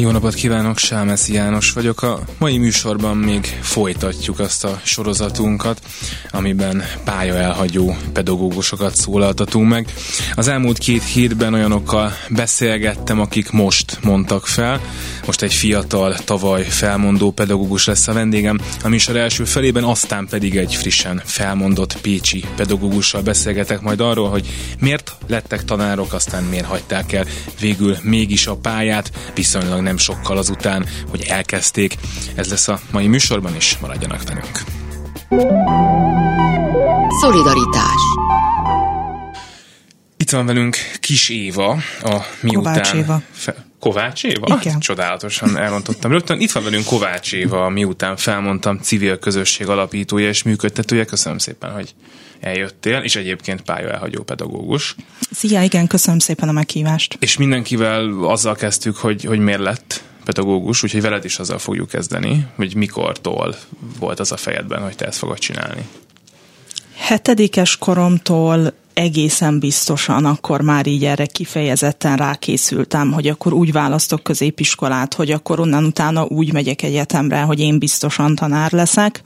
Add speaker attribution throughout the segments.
Speaker 1: Jó napot kívánok, Sámeszi János vagyok. A mai műsorban még folytatjuk azt a sorozatunkat, amiben pálya elhagyó pedagógusokat szólaltatunk meg. Az elmúlt két hétben olyanokkal beszélgettem, akik most mondtak fel. Most egy fiatal, tavaly felmondó pedagógus lesz a vendégem. A műsor első felében aztán pedig egy frissen felmondott pécsi pedagógussal beszélgetek majd arról, hogy miért lettek tanárok, aztán miért hagyták el végül mégis a pályát, viszonylag nem sokkal azután, hogy elkezdték. Ez lesz a mai műsorban is, maradjanak velünk.
Speaker 2: Szolidaritás
Speaker 1: Itt van velünk Kis Éva, a miután...
Speaker 3: Kovács Éva.
Speaker 1: Fe- Kovács Éva?
Speaker 3: Igen.
Speaker 1: Csodálatosan elrontottam rögtön. Itt van velünk Kovács Éva, miután felmondtam civil közösség alapítója és működtetője. Köszönöm szépen, hogy eljöttél, és egyébként pálya elhagyó pedagógus.
Speaker 3: Szia, igen, köszönöm szépen a meghívást.
Speaker 1: És mindenkivel azzal kezdtük, hogy, hogy miért lett pedagógus, úgyhogy veled is azzal fogjuk kezdeni, hogy mikortól volt az a fejedben, hogy te ezt fogod csinálni.
Speaker 3: Hetedikes koromtól egészen biztosan akkor már így erre kifejezetten rákészültem, hogy akkor úgy választok középiskolát, hogy akkor onnan utána úgy megyek egyetemre, hogy én biztosan tanár leszek,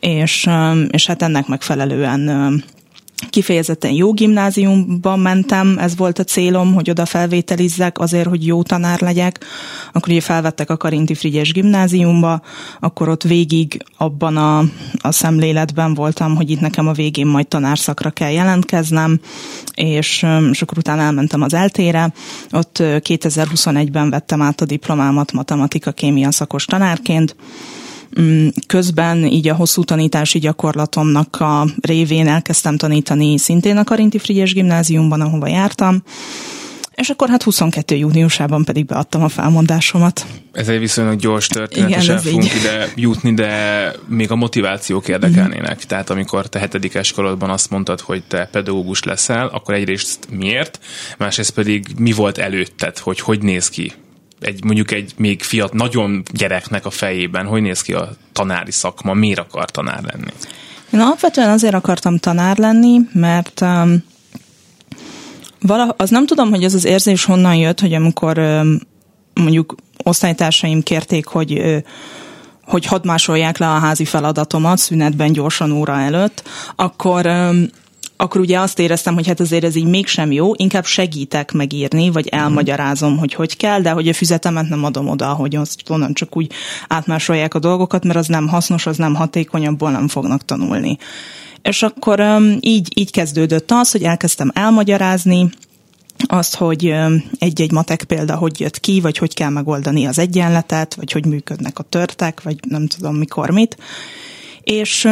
Speaker 3: és, és hát ennek megfelelően kifejezetten jó gimnáziumban mentem, ez volt a célom, hogy oda felvételizzek azért, hogy jó tanár legyek. Akkor ugye felvettek a Karinti Frigyes gimnáziumba, akkor ott végig abban a, a szemléletben voltam, hogy itt nekem a végén majd tanárszakra kell jelentkeznem, és, és akkor utána elmentem az eltére. Ott 2021-ben vettem át a diplomámat matematika-kémia szakos tanárként, Közben így a hosszú tanítási gyakorlatomnak a révén elkezdtem tanítani szintén a Karinti Frigyes gimnáziumban, ahova jártam, és akkor hát 22. júniusában pedig beadtam a felmondásomat.
Speaker 1: Ez egy viszonylag gyors történet,
Speaker 3: Igen,
Speaker 1: és el fogunk
Speaker 3: így.
Speaker 1: ide jutni, de még a motivációk érdekelnének. Mm. Tehát amikor te hetedikes korodban azt mondtad, hogy te pedagógus leszel, akkor egyrészt miért, másrészt pedig mi volt előtted, hogy hogy néz ki egy mondjuk egy még fiat, nagyon gyereknek a fejében, hogy néz ki a tanári szakma, miért akar tanár lenni?
Speaker 3: Én alapvetően azért akartam tanár lenni, mert um, vala, az nem tudom, hogy ez az érzés honnan jött, hogy amikor um, mondjuk osztálytársaim kérték, hogy uh, hogy hadd másolják le a házi feladatomat szünetben gyorsan óra előtt, akkor um, akkor ugye azt éreztem, hogy hát azért ez így mégsem jó, inkább segítek megírni, vagy elmagyarázom, hogy hogy kell, de hogy a füzetemet nem adom oda, hogy azt onnan csak úgy átmásolják a dolgokat, mert az nem hasznos, az nem hatékony, abból nem fognak tanulni. És akkor így, így kezdődött az, hogy elkezdtem elmagyarázni, azt, hogy egy-egy matek példa hogy jött ki, vagy hogy kell megoldani az egyenletet, vagy hogy működnek a törtek, vagy nem tudom mikor mit. És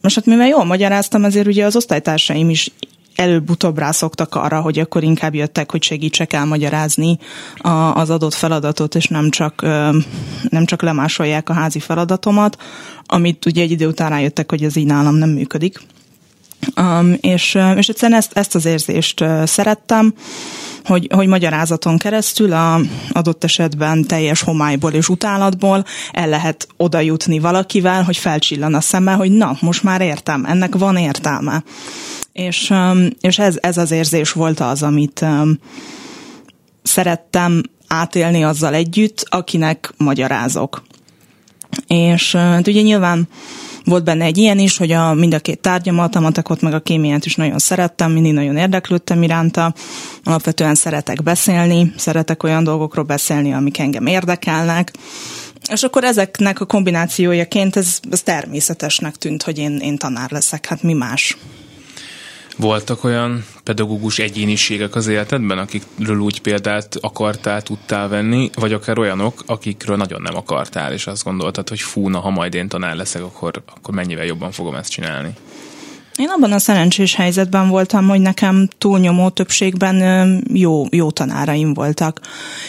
Speaker 3: most hát mivel jól magyaráztam, ezért ugye az osztálytársaim is előbb-utóbb rászoktak arra, hogy akkor inkább jöttek, hogy segítsek elmagyarázni a, az adott feladatot, és nem csak, nem csak lemásolják a házi feladatomat, amit ugye egy idő után rájöttek, hogy ez így nálam nem működik. Um, és, és egyszerűen ezt, ezt az érzést szerettem, hogy, hogy magyarázaton keresztül a adott esetben teljes homályból és utálatból el lehet oda jutni valakivel, hogy felcsillan a szeme, hogy na, most már értem, ennek van értelme. És, és ez, ez az érzés volt az, amit szerettem átélni azzal együtt, akinek magyarázok. És hát ugye nyilván volt benne egy ilyen is, hogy a, mind a két tárgyamat, a matekot meg a kémiát is nagyon szerettem, mindig nagyon érdeklődtem iránta. Alapvetően szeretek beszélni, szeretek olyan dolgokról beszélni, amik engem érdekelnek. És akkor ezeknek a kombinációjaként ez, ez természetesnek tűnt, hogy én, én tanár leszek. Hát mi más?
Speaker 1: Voltak olyan pedagógus egyéniségek az életedben, akikről úgy példát akartál, tudtál venni, vagy akár olyanok, akikről nagyon nem akartál, és azt gondoltad, hogy fú, na, ha majd én tanár leszek, akkor, akkor mennyivel jobban fogom ezt csinálni?
Speaker 3: Én abban a szerencsés helyzetben voltam, hogy nekem túlnyomó többségben jó, jó tanáraim voltak.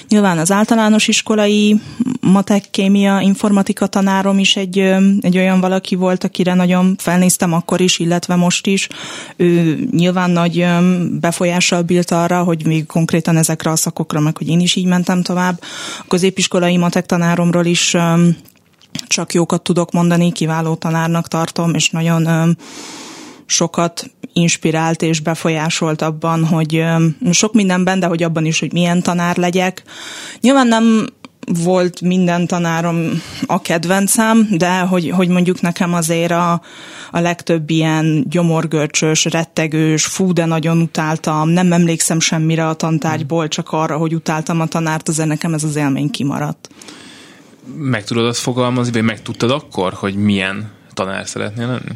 Speaker 3: Nyilván az általános iskolai matek, kémia, informatika tanárom is egy, egy olyan valaki volt, akire nagyon felnéztem akkor is, illetve most is. Ő nyilván nagy befolyással bírt arra, hogy még konkrétan ezekre a szakokra, meg hogy én is így mentem tovább. A középiskolai matek tanáromról is csak jókat tudok mondani, kiváló tanárnak tartom, és nagyon sokat inspirált és befolyásolt abban, hogy sok mindenben, de hogy abban is, hogy milyen tanár legyek. Nyilván nem volt minden tanárom a kedvencem, de hogy, hogy mondjuk nekem azért a, a legtöbb ilyen gyomorgörcsös, rettegős, fú, de nagyon utáltam, nem emlékszem semmire a tantárgyból, csak arra, hogy utáltam a tanárt, azért nekem ez az élmény kimaradt.
Speaker 1: Meg tudod azt fogalmazni, vagy meg tudtad akkor, hogy milyen tanár szeretnél lenni?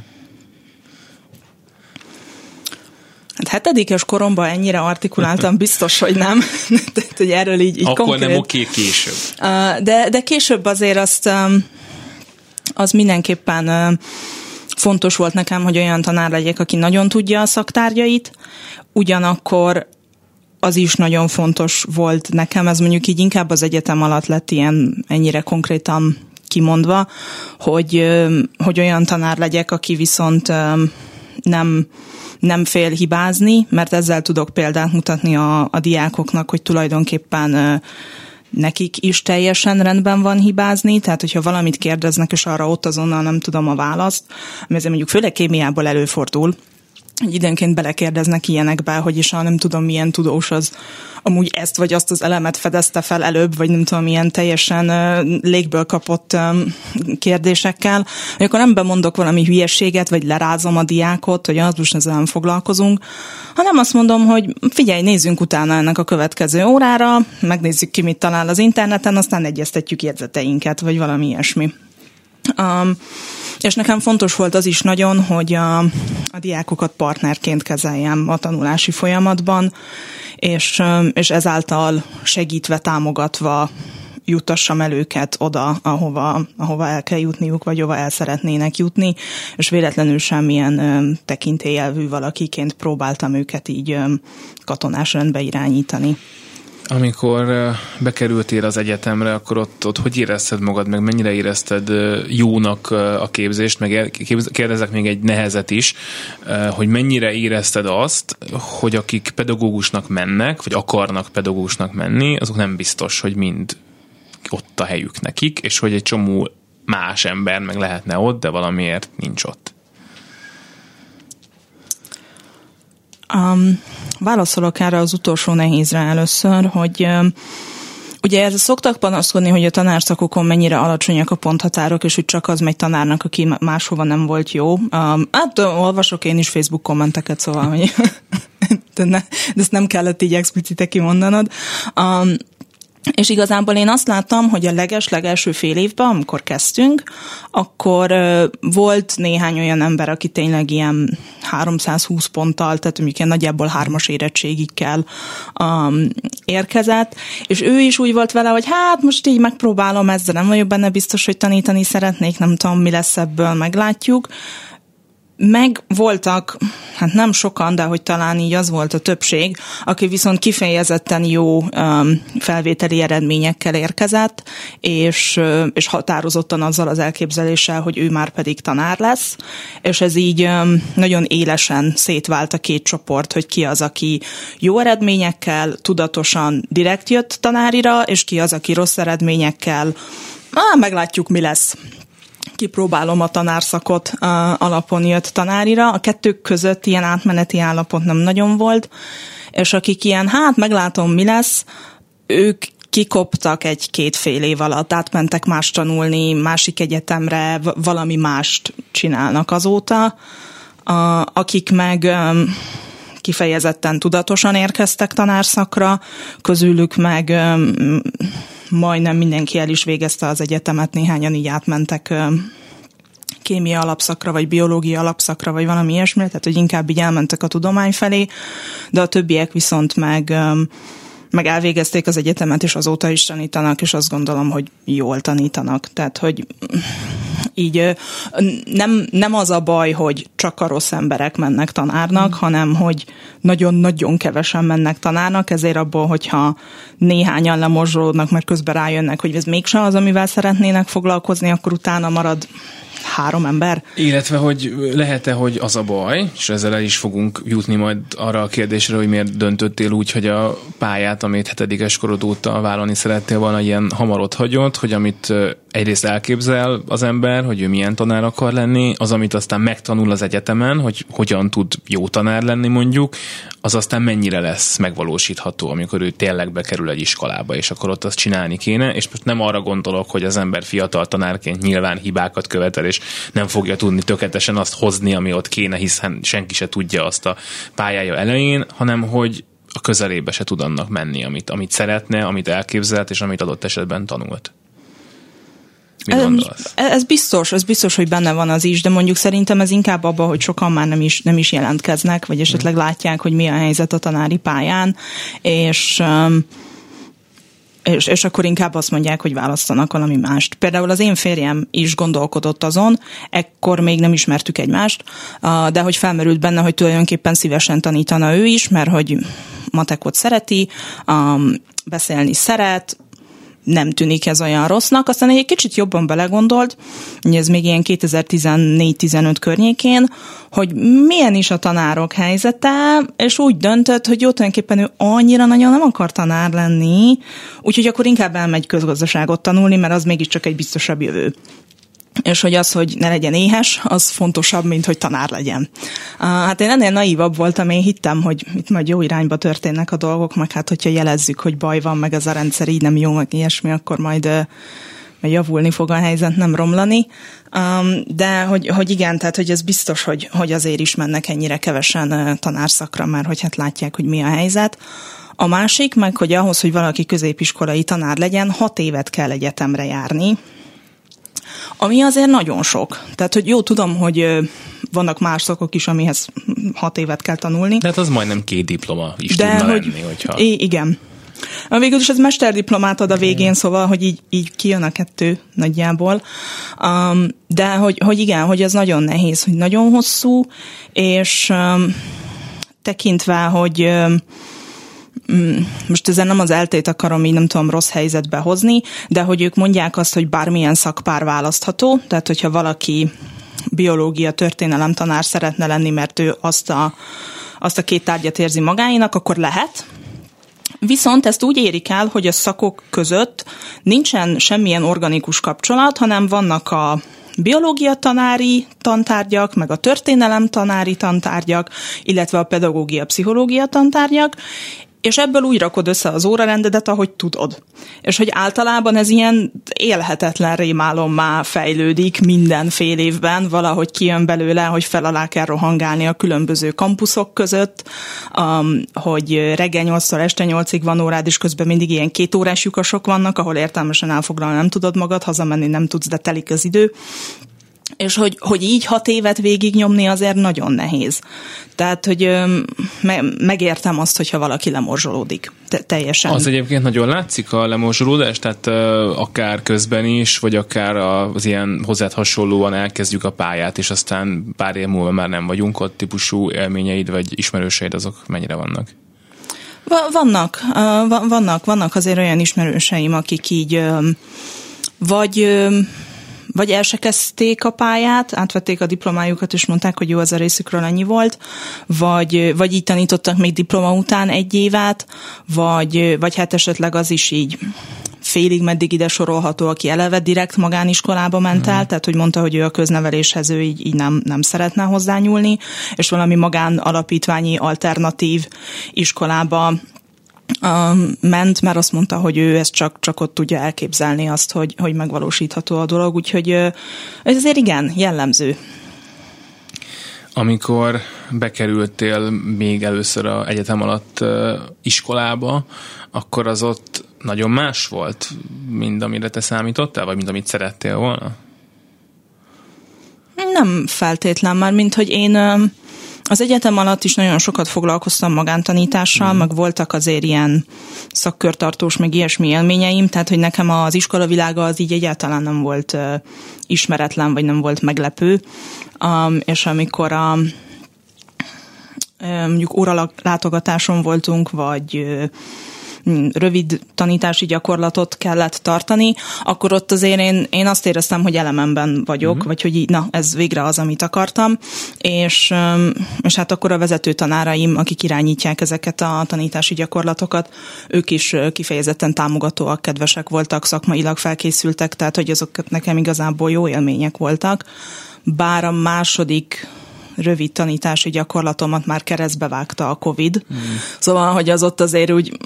Speaker 3: Hát hetedikes koromban ennyire artikuláltam, biztos, hogy nem. Tehát, hogy erről így, így
Speaker 1: Akkor
Speaker 3: konkrét.
Speaker 1: nem oké, később.
Speaker 3: De, de később azért azt az mindenképpen fontos volt nekem, hogy olyan tanár legyek, aki nagyon tudja a szaktárgyait, ugyanakkor az is nagyon fontos volt nekem, ez mondjuk így inkább az egyetem alatt lett ilyen ennyire konkrétan kimondva, hogy, hogy olyan tanár legyek, aki viszont nem nem fél hibázni, mert ezzel tudok példát mutatni a, a diákoknak, hogy tulajdonképpen nekik is teljesen rendben van hibázni, tehát hogyha valamit kérdeznek, és arra ott azonnal nem tudom a választ, ami azért mondjuk főleg kémiából előfordul, időnként belekérdeznek ilyenekbe, hogy is a nem tudom milyen tudós az amúgy ezt vagy azt az elemet fedezte fel előbb, vagy nem tudom, milyen teljesen légből kapott kérdésekkel, hogy akkor nem bemondok valami hülyeséget, vagy lerázom a diákot, hogy az most ezzel nem foglalkozunk, hanem azt mondom, hogy figyelj, nézzünk utána ennek a következő órára, megnézzük ki, mit talál az interneten, aztán egyeztetjük jegyzeteinket, vagy valami ilyesmi. Um, és nekem fontos volt az is nagyon, hogy a, a diákokat partnerként kezeljem a tanulási folyamatban, és, és ezáltal segítve, támogatva jutassam el őket oda, ahova, ahova el kell jutniuk, vagy ahova el szeretnének jutni, és véletlenül semmilyen tekintélyelvű valakiként próbáltam őket így katonás rendbe irányítani.
Speaker 1: Amikor bekerültél az egyetemre, akkor ott, ott hogy érezted magad, meg mennyire érezted jónak a képzést, meg kérdezek még egy nehezet is, hogy mennyire érezted azt, hogy akik pedagógusnak mennek, vagy akarnak pedagógusnak menni, azok nem biztos, hogy mind ott a helyük nekik, és hogy egy csomó más ember meg lehetne ott, de valamiért nincs ott.
Speaker 3: Um, válaszolok erre az utolsó nehézre először, hogy um, Ugye ez szoktak panaszkodni, hogy a tanárszakokon mennyire alacsonyak a ponthatárok, és hogy csak az megy tanárnak, aki máshova nem volt jó. Um, hát olvasok én is Facebook kommenteket, szóval, hogy de, ne, de ezt nem kellett így explicite kimondanod. Um, és igazából én azt láttam, hogy a leges-legelső fél évben, amikor kezdtünk, akkor volt néhány olyan ember, aki tényleg ilyen 320 ponttal, tehát mondjuk nagyjából hármas érettségig um, érkezett, és ő is úgy volt vele, hogy hát most így megpróbálom ezzel, nem vagyok benne biztos, hogy tanítani szeretnék, nem tudom, mi lesz ebből, meglátjuk. Meg voltak, hát nem sokan, de hogy talán így az volt a többség, aki viszont kifejezetten jó um, felvételi eredményekkel érkezett, és, és határozottan azzal az elképzeléssel, hogy ő már pedig tanár lesz, és ez így um, nagyon élesen szétvált a két csoport, hogy ki az, aki jó eredményekkel, tudatosan direkt jött tanárira, és ki az, aki rossz eredményekkel, ah, meglátjuk, mi lesz kipróbálom a tanárszakot uh, alapon jött tanárira. A kettők között ilyen átmeneti állapot nem nagyon volt, és akik ilyen, hát meglátom, mi lesz, ők kikoptak egy-két fél év alatt, átmentek más tanulni, másik egyetemre, valami mást csinálnak azóta. A, akik meg kifejezetten tudatosan érkeztek tanárszakra, közülük meg majdnem mindenki el is végezte az egyetemet, néhányan így átmentek kémia alapszakra, vagy biológia alapszakra, vagy valami ilyesmi, tehát hogy inkább így elmentek a tudomány felé, de a többiek viszont meg meg elvégezték az egyetemet, és azóta is tanítanak, és azt gondolom, hogy jól tanítanak. Tehát, hogy így nem, nem az a baj, hogy csak a rossz emberek mennek tanárnak, mm. hanem hogy nagyon-nagyon kevesen mennek tanárnak, ezért abból, hogyha néhányan lemorzsolódnak, mert közben rájönnek, hogy ez mégsem az, amivel szeretnének foglalkozni, akkor utána marad három ember.
Speaker 1: Illetve, hogy lehet-e, hogy az a baj, és ezzel el is fogunk jutni majd arra a kérdésre, hogy miért döntöttél úgy, hogy a pályát, amit hetedikes korod óta vállalni szerettél volna, ilyen hamar ott hagyott, hogy amit egyrészt elképzel az ember, hogy ő milyen tanár akar lenni, az, amit aztán megtanul az egyetemen, hogy hogyan tud jó tanár lenni mondjuk, az aztán mennyire lesz megvalósítható, amikor ő tényleg bekerül egy iskolába, és akkor ott azt csinálni kéne, és most nem arra gondolok, hogy az ember fiatal tanárként nyilván hibákat követel, nem fogja tudni tökéletesen azt hozni, ami ott kéne, hiszen senki se tudja azt a pályája elején, hanem hogy a közelébe se tud annak menni, amit, amit szeretne, amit elképzelt, és amit adott esetben tanult.
Speaker 3: Ez, ez biztos, ez biztos, hogy benne van az is, de mondjuk szerintem ez inkább abban, hogy sokan már nem is, nem is jelentkeznek, vagy esetleg látják, hogy mi a helyzet a tanári pályán, és um, és, és akkor inkább azt mondják, hogy választanak valami mást. Például az én férjem is gondolkodott azon, ekkor még nem ismertük egymást, de hogy felmerült benne, hogy tulajdonképpen szívesen tanítana ő is, mert hogy matekot szereti, beszélni szeret, nem tűnik ez olyan rossznak. Aztán egy kicsit jobban belegondolt, hogy ez még ilyen 2014-15 környékén, hogy milyen is a tanárok helyzete, és úgy döntött, hogy jó, tulajdonképpen ő annyira nagyon nem akar tanár lenni, úgyhogy akkor inkább elmegy közgazdaságot tanulni, mert az mégiscsak egy biztosabb jövő és hogy az, hogy ne legyen éhes, az fontosabb, mint hogy tanár legyen. Hát én ennél naívabb voltam, én hittem, hogy itt majd jó irányba történnek a dolgok, meg hát hogyha jelezzük, hogy baj van, meg ez a rendszer így nem jó, meg ilyesmi, akkor majd majd javulni fog a helyzet, nem romlani. De hogy, hogy igen, tehát hogy ez biztos, hogy, hogy azért is mennek ennyire kevesen tanárszakra, mert hogy hát látják, hogy mi a helyzet. A másik meg, hogy ahhoz, hogy valaki középiskolai tanár legyen, hat évet kell egyetemre járni, ami azért nagyon sok. Tehát, hogy jó, tudom, hogy vannak más szakok is, amihez hat évet kell tanulni.
Speaker 1: De hát az majdnem két diploma is De tudna hogy, lenni, hogyha...
Speaker 3: Igen. A végül is ez mesterdiplomát ad a végén, szóval, hogy így, így kijön a kettő nagyjából. Um, de hogy, hogy igen, hogy ez nagyon nehéz, hogy nagyon hosszú, és um, tekintve, hogy um, most ezen nem az eltét akarom így nem tudom rossz helyzetbe hozni, de hogy ők mondják azt, hogy bármilyen szakpár választható, tehát hogyha valaki biológia, történelem tanár szeretne lenni, mert ő azt a, azt a két tárgyat érzi magáinak, akkor lehet, Viszont ezt úgy érik el, hogy a szakok között nincsen semmilyen organikus kapcsolat, hanem vannak a biológia tanári tantárgyak, meg a történelem tanári tantárgyak, illetve a pedagógia pszichológia tantárgyak, és ebből úgy rakod össze az órarendedet, ahogy tudod. És hogy általában ez ilyen élhetetlen rémálommá fejlődik minden fél évben, valahogy kijön belőle, hogy fel alá kell rohangálni a különböző kampuszok között, um, hogy reggel 8-tól este 8-ig van órád, és közben mindig ilyen két órás lyukasok vannak, ahol értelmesen elfoglalni nem tudod magad, hazamenni nem tudsz, de telik az idő és hogy, hogy így hat évet végignyomni azért nagyon nehéz. Tehát, hogy me- megértem azt, hogyha valaki lemorzsolódik. Te- teljesen.
Speaker 1: Az egyébként nagyon látszik a lemorzsolódás, tehát uh, akár közben is, vagy akár az ilyen hozzád hasonlóan elkezdjük a pályát, és aztán pár év múlva már nem vagyunk ott, típusú élményeid, vagy ismerőseid azok mennyire vannak?
Speaker 3: Vannak, vannak, vannak azért olyan ismerőseim, akik így vagy vagy el se kezdték a pályát, átvették a diplomájukat, és mondták, hogy jó, az a részükről ennyi volt, vagy, vagy így tanítottak még diploma után egy évet, vagy, vagy hát esetleg az is így félig meddig ide sorolható, aki eleve direkt magániskolába ment el, mm. tehát hogy mondta, hogy ő a közneveléshez ő így, így nem, nem szeretne hozzányúlni, és valami magán alapítványi alternatív iskolába ment, mert azt mondta, hogy ő ezt csak, csak ott tudja elképzelni azt, hogy, hogy megvalósítható a dolog, úgyhogy ez azért igen, jellemző.
Speaker 1: Amikor bekerültél még először a egyetem alatt iskolába, akkor az ott nagyon más volt, mint amire te számítottál, vagy mint amit szerettél volna?
Speaker 3: Nem feltétlen már, mint hogy én az egyetem alatt is nagyon sokat foglalkoztam magántanítással, mm. meg voltak azért ilyen szakkörtartós, meg ilyesmi élményeim, tehát hogy nekem az iskola világa az így egyáltalán nem volt uh, ismeretlen, vagy nem volt meglepő. Um, és amikor a mondjuk óralátogatáson voltunk, vagy rövid tanítási gyakorlatot kellett tartani, akkor ott azért én, én azt éreztem, hogy elememben vagyok, uh-huh. vagy hogy így, na, ez végre az, amit akartam, és, és hát akkor a vezető tanáraim, akik irányítják ezeket a tanítási gyakorlatokat, ők is kifejezetten támogatóak, kedvesek voltak, szakmailag felkészültek, tehát hogy azok nekem igazából jó élmények voltak. Bár a második rövid tanítási gyakorlatomat már keresztbe vágta a Covid. Mm. Szóval, hogy az ott azért úgy,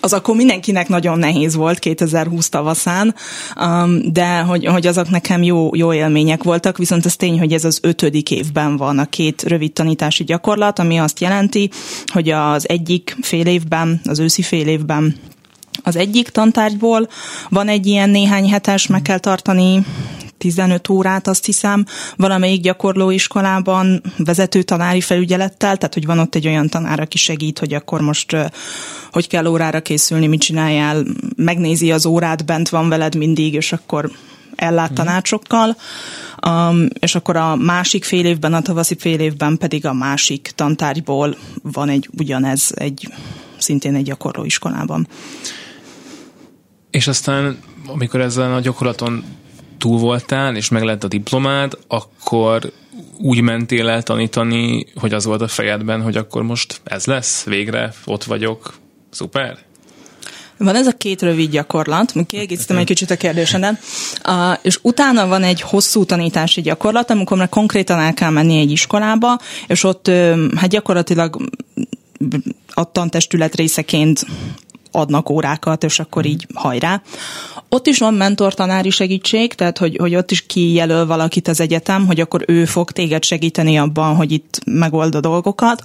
Speaker 3: az akkor mindenkinek nagyon nehéz volt 2020 tavaszán, um, de hogy, hogy azok nekem jó, jó élmények voltak, viszont az tény, hogy ez az ötödik évben van a két rövid tanítási gyakorlat, ami azt jelenti, hogy az egyik fél évben, az őszi fél évben az egyik tantárgyból van egy ilyen néhány hetes, meg kell tartani 15 órát, azt hiszem, valamelyik gyakorlóiskolában vezető tanári felügyelettel, tehát hogy van ott egy olyan tanár, aki segít, hogy akkor most hogy kell órára készülni, mit csináljál, megnézi az órát, bent van veled mindig, és akkor ellát mhm. tanácsokkal, um, és akkor a másik fél évben, a tavaszi fél évben pedig a másik tantárgyból van egy ugyanez, egy szintén egy gyakorlóiskolában.
Speaker 1: És aztán, amikor ezzel a gyakorlaton túl voltál, és meg lett a diplomád, akkor úgy mentél el tanítani, hogy az volt a fejedben, hogy akkor most ez lesz, végre ott vagyok, szuper?
Speaker 3: Van ez a két rövid gyakorlat, kiegészítem egy kicsit a kérdésedet, uh, és utána van egy hosszú tanítási gyakorlat, amikor már konkrétan el kell menni egy iskolába, és ott hát gyakorlatilag a tantestület részeként adnak órákat, és akkor így hajrá. Ott is van mentor-tanári segítség, tehát hogy, hogy ott is kijelöl valakit az egyetem, hogy akkor ő fog téged segíteni abban, hogy itt megold a dolgokat,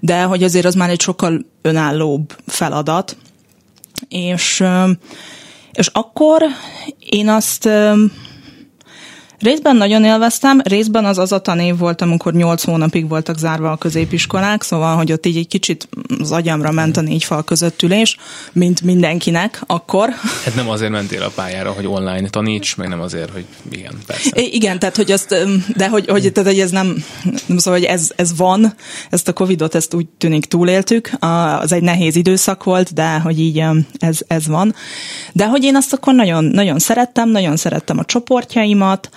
Speaker 3: de hogy azért az már egy sokkal önállóbb feladat. És, és akkor én azt Részben nagyon élveztem, részben az az a tanév volt, amikor nyolc hónapig voltak zárva a középiskolák, szóval, hogy ott így egy kicsit az agyamra ment a négy fal között ülés, mint mindenkinek akkor.
Speaker 1: Hát nem azért mentél a pályára, hogy online taníts, meg nem azért, hogy igen, persze.
Speaker 3: Igen, tehát hogy azt, de hogy, hogy, tehát, hogy ez nem, nem szóval, hogy ez, ez van, ezt a Covidot, ezt úgy tűnik túléltük, az egy nehéz időszak volt, de hogy így ez, ez van. De hogy én azt akkor nagyon, nagyon szerettem, nagyon szerettem a csoportjaimat,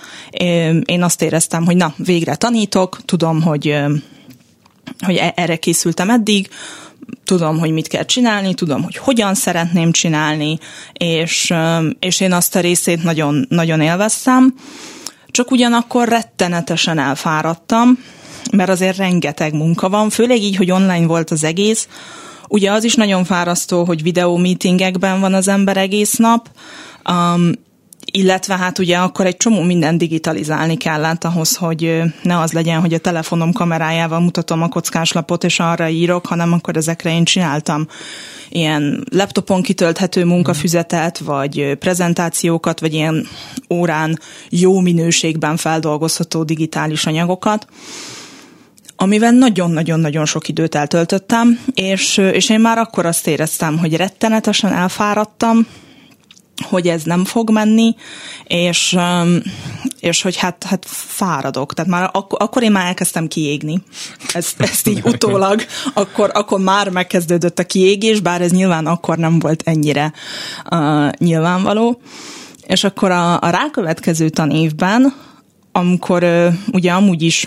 Speaker 3: én azt éreztem, hogy na, végre tanítok, tudom, hogy, hogy e-, erre készültem eddig, tudom, hogy mit kell csinálni, tudom, hogy hogyan szeretném csinálni, és, és én azt a részét nagyon, nagyon élveztem. Csak ugyanakkor rettenetesen elfáradtam, mert azért rengeteg munka van, főleg így, hogy online volt az egész. Ugye az is nagyon fárasztó, hogy videó meetingekben van az ember egész nap, um, illetve hát ugye akkor egy csomó minden digitalizálni kellett ahhoz, hogy ne az legyen, hogy a telefonom kamerájával mutatom a kockáslapot, és arra írok, hanem akkor ezekre én csináltam ilyen laptopon kitölthető munkafüzetet, vagy prezentációkat, vagy ilyen órán jó minőségben feldolgozható digitális anyagokat amivel nagyon-nagyon-nagyon sok időt eltöltöttem, és, és én már akkor azt éreztem, hogy rettenetesen elfáradtam, hogy ez nem fog menni, és, és hogy hát, hát fáradok. Tehát már ak- akkor én már elkezdtem kiégni. Ezt, ezt így utólag, akkor, akkor már megkezdődött a kiégés, bár ez nyilván akkor nem volt ennyire uh, nyilvánvaló. És akkor a, a rákövetkező tanévben, amikor uh, ugye amúgy is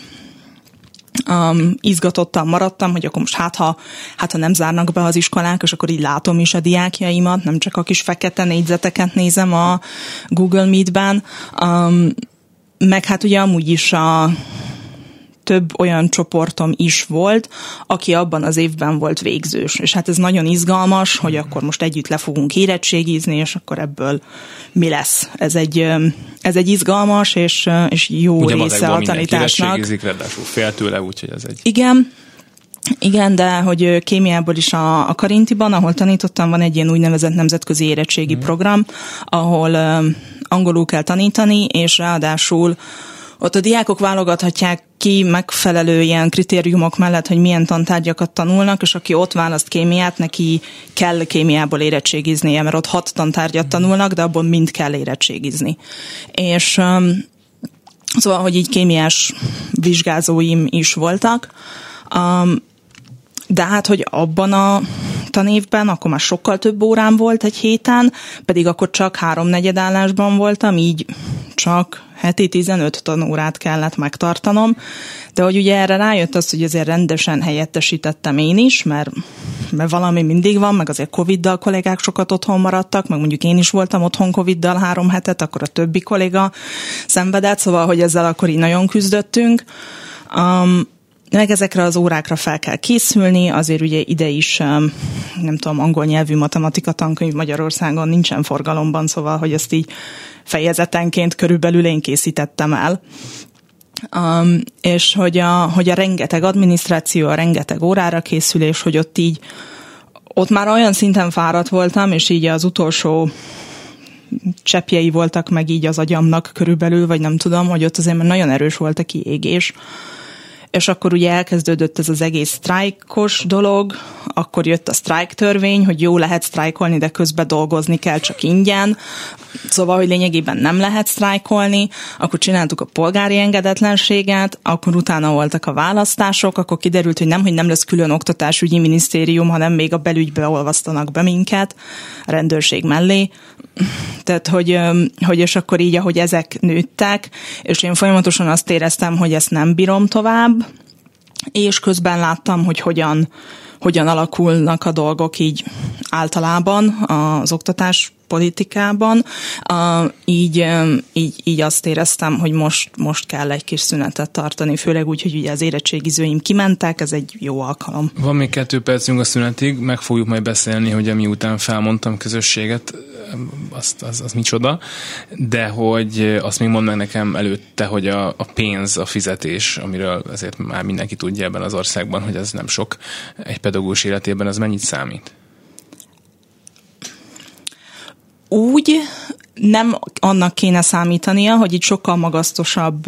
Speaker 3: um, izgatottan maradtam, hogy akkor most hát ha, hát ha nem zárnak be az iskolák, és akkor így látom is a diákjaimat, nem csak a kis fekete négyzeteket nézem a Google Meet-ben, um, meg hát ugye amúgy is a több olyan csoportom is volt, aki abban az évben volt végzős. És hát ez nagyon izgalmas, hogy akkor most együtt le fogunk érettségizni, és akkor ebből mi lesz. Ez egy, ez egy izgalmas és, és jó Ugye része a tanításnak.
Speaker 1: Ugye ráadásul fél tőle, úgyhogy ez egy...
Speaker 3: Igen, igen, de hogy kémiából is a, a Karintiban, ahol tanítottam, van egy ilyen úgynevezett nemzetközi érettségi mm. program, ahol um, angolul kell tanítani, és ráadásul ott a diákok válogathatják ki megfelelő ilyen kritériumok mellett, hogy milyen tantárgyakat tanulnak, és aki ott választ kémiát, neki kell kémiából érettségiznie, mert ott hat tantárgyat tanulnak, de abból mind kell érettségizni. És um, szóval, hogy így kémiás vizsgázóim is voltak, um, de hát, hogy abban a tanévben, akkor már sokkal több órám volt egy héten, pedig akkor csak három negyedállásban voltam, így csak heti 15 tanórát kellett megtartanom, de hogy ugye erre rájött az, hogy azért rendesen helyettesítettem én is, mert, mert valami mindig van, meg azért Covid-dal kollégák sokat otthon maradtak, meg mondjuk én is voltam otthon Covid-dal három hetet, akkor a többi kolléga szenvedett, szóval, hogy ezzel akkor így nagyon küzdöttünk. Um, meg ezekre az órákra fel kell készülni, azért ugye ide is, nem tudom, angol nyelvű matematika tankönyv Magyarországon nincsen forgalomban, szóval, hogy ezt így fejezetenként körülbelül én készítettem el. Um, és hogy a, hogy a rengeteg adminisztráció, a rengeteg órára készülés, hogy ott így, ott már olyan szinten fáradt voltam, és így az utolsó cseppjei voltak meg így az agyamnak körülbelül, vagy nem tudom, hogy ott azért nagyon erős volt a kiégés, és akkor ugye elkezdődött ez az egész sztrájkos dolog, akkor jött a sztrájk törvény, hogy jó lehet sztrájkolni, de közben dolgozni kell csak ingyen, szóval, hogy lényegében nem lehet sztrájkolni, akkor csináltuk a polgári engedetlenséget, akkor utána voltak a választások, akkor kiderült, hogy nem, hogy nem lesz külön oktatásügyi minisztérium, hanem még a belügybe olvasztanak be minket a rendőrség mellé, tehát, hogy, hogy és akkor így, ahogy ezek nőttek, és én folyamatosan azt éreztem, hogy ezt nem bírom tovább, és közben láttam, hogy hogyan, hogyan alakulnak a dolgok így általában az oktatás politikában, uh, így, így, így azt éreztem, hogy most, most kell egy kis szünetet tartani, főleg úgy, hogy ugye az érettségizőim kimentek, ez egy jó alkalom.
Speaker 1: Van még kettő percünk a szünetig, meg fogjuk majd beszélni, hogy amiután felmondtam közösséget, azt, az, az micsoda, de hogy azt még mondd meg nekem előtte, hogy a, a pénz, a fizetés, amiről ezért már mindenki tudja ebben az országban, hogy ez nem sok egy pedagógus életében, az mennyit számít?
Speaker 3: Úgy nem annak kéne számítania, hogy itt sokkal magasztosabb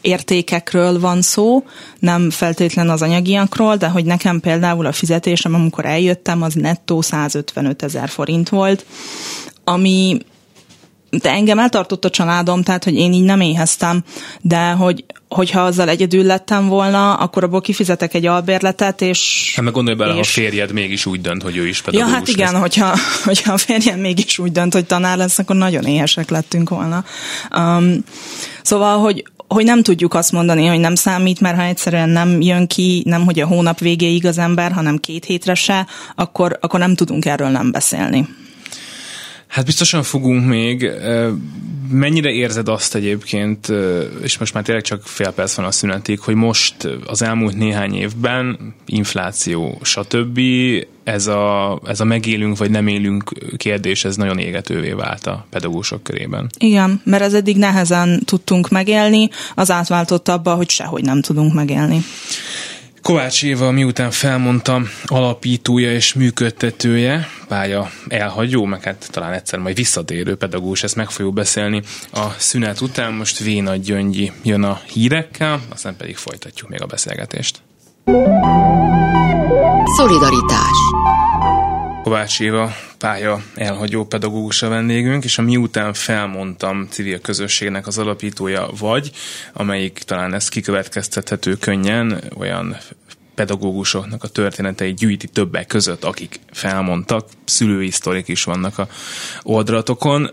Speaker 3: értékekről van szó, nem feltétlen az anyagiakról, de hogy nekem például a fizetésem, amikor eljöttem, az nettó 155 ezer forint volt, ami de engem eltartott a családom, tehát hogy én így nem éheztem, de hogy, hogyha azzal egyedül lettem volna, akkor abból kifizetek egy albérletet, és...
Speaker 1: Hát meg gondolj bele, és... ha a férjed mégis úgy dönt, hogy ő is pedagógus
Speaker 3: Ja, hát igen, lesz. hogyha, hogyha a férjem mégis úgy dönt, hogy tanár lesz, akkor nagyon éhesek lettünk volna. Um, szóval, hogy, hogy nem tudjuk azt mondani, hogy nem számít, mert ha egyszerűen nem jön ki, nem hogy a hónap végéig az ember, hanem két hétre se, akkor, akkor nem tudunk erről nem beszélni.
Speaker 1: Hát biztosan fogunk még. Mennyire érzed azt egyébként, és most már tényleg csak fél perc van a szünetig, hogy most az elmúlt néhány évben infláció, stb. ez a, ez a megélünk vagy nem élünk kérdés, ez nagyon égetővé vált a pedagógusok körében.
Speaker 3: Igen, mert ez eddig nehezen tudtunk megélni, az átváltott abba, hogy sehogy nem tudunk megélni.
Speaker 1: Kovács Éva miután felmondtam alapítója és működtetője, pálya elhagyó, meg hát talán egyszer majd visszatérő pedagógus, ezt meg fogjuk beszélni a szünet után. Most Véna Gyöngyi jön a hírekkel, aztán pedig folytatjuk még a beszélgetést.
Speaker 2: Szolidaritás
Speaker 1: Kovács Éva pálya elhagyó pedagógus a vendégünk, és a miután felmondtam civil közösségnek az alapítója vagy, amelyik talán ezt kikövetkeztethető könnyen, olyan pedagógusoknak a történeteit gyűjti többek között, akik felmondtak, szülői sztorik is vannak a oldalatokon.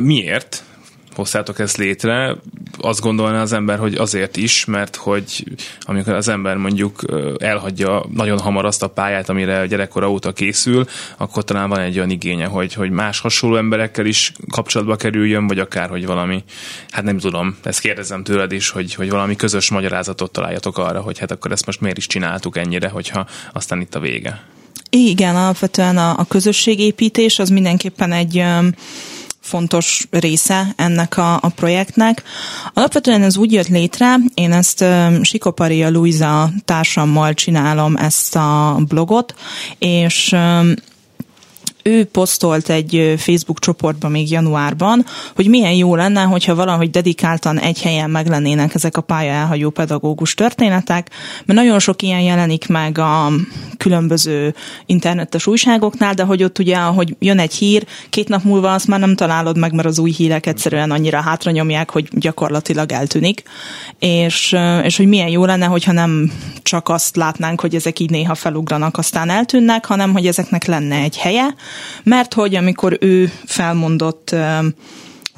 Speaker 1: Miért? Hoztátok ezt létre, azt gondolná az ember, hogy azért is, mert hogy amikor az ember mondjuk elhagyja nagyon hamar azt a pályát, amire gyerekkora óta készül, akkor talán van egy olyan igénye, hogy, hogy más hasonló emberekkel is kapcsolatba kerüljön, vagy akár, hogy valami, hát nem tudom, ezt kérdezem tőled is, hogy, hogy valami közös magyarázatot találjatok arra, hogy hát akkor ezt most miért is csináltuk ennyire, hogyha aztán itt a vége.
Speaker 3: Igen, alapvetően a, a közösségépítés az mindenképpen egy fontos része ennek a, a projektnek. Alapvetően ez úgy jött létre, én ezt uh, Sikoparia Luisa társammal csinálom ezt a blogot, és um, ő posztolt egy Facebook csoportba még januárban, hogy milyen jó lenne, hogyha valahogy dedikáltan egy helyen meglennének ezek a pálya elhagyó pedagógus történetek, mert nagyon sok ilyen jelenik meg a különböző internetes újságoknál, de hogy ott ugye, hogy jön egy hír, két nap múlva azt már nem találod meg, mert az új hírek egyszerűen annyira hátranyomják, hogy gyakorlatilag eltűnik. És, és hogy milyen jó lenne, hogyha nem csak azt látnánk, hogy ezek így néha felugranak, aztán eltűnnek, hanem hogy ezeknek lenne egy helye, mert hogy amikor ő felmondott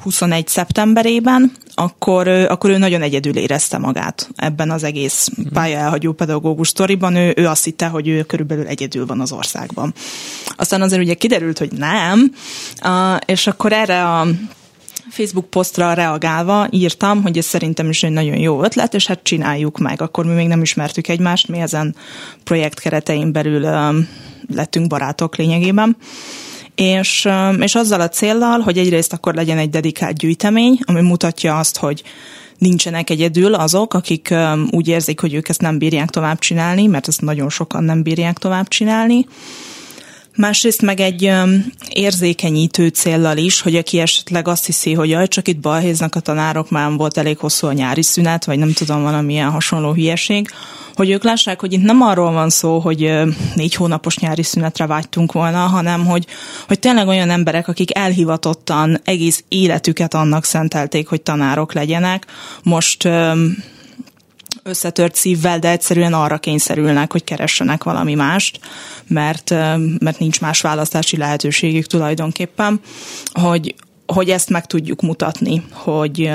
Speaker 3: 21 szeptemberében, akkor, akkor ő nagyon egyedül érezte magát ebben az egész mhm. pályaelhagyó pedagógus sztoriban. Ő, ő azt hitte, hogy ő körülbelül egyedül van az országban. Aztán azért ugye kiderült, hogy nem, és akkor erre a Facebook posztra reagálva írtam, hogy ez szerintem is egy nagyon jó ötlet, és hát csináljuk meg. Akkor mi még nem ismertük egymást, mi ezen projekt keretein belül lettünk barátok lényegében és, és azzal a céllal, hogy egyrészt akkor legyen egy dedikált gyűjtemény, ami mutatja azt, hogy nincsenek egyedül azok, akik úgy érzik, hogy ők ezt nem bírják tovább csinálni, mert ezt nagyon sokan nem bírják tovább csinálni. Másrészt meg egy érzékenyítő céllal is, hogy aki esetleg azt hiszi, hogy jaj, csak itt balhéznak a tanárok, már volt elég hosszú a nyári szünet, vagy nem tudom, valamilyen hasonló hülyeség, hogy ők lássák, hogy itt nem arról van szó, hogy négy hónapos nyári szünetre vágytunk volna, hanem hogy, hogy tényleg olyan emberek, akik elhivatottan egész életüket annak szentelték, hogy tanárok legyenek, most összetört szívvel, de egyszerűen arra kényszerülnek, hogy keressenek valami mást, mert, mert nincs más választási lehetőségük tulajdonképpen, hogy, hogy ezt meg tudjuk mutatni, hogy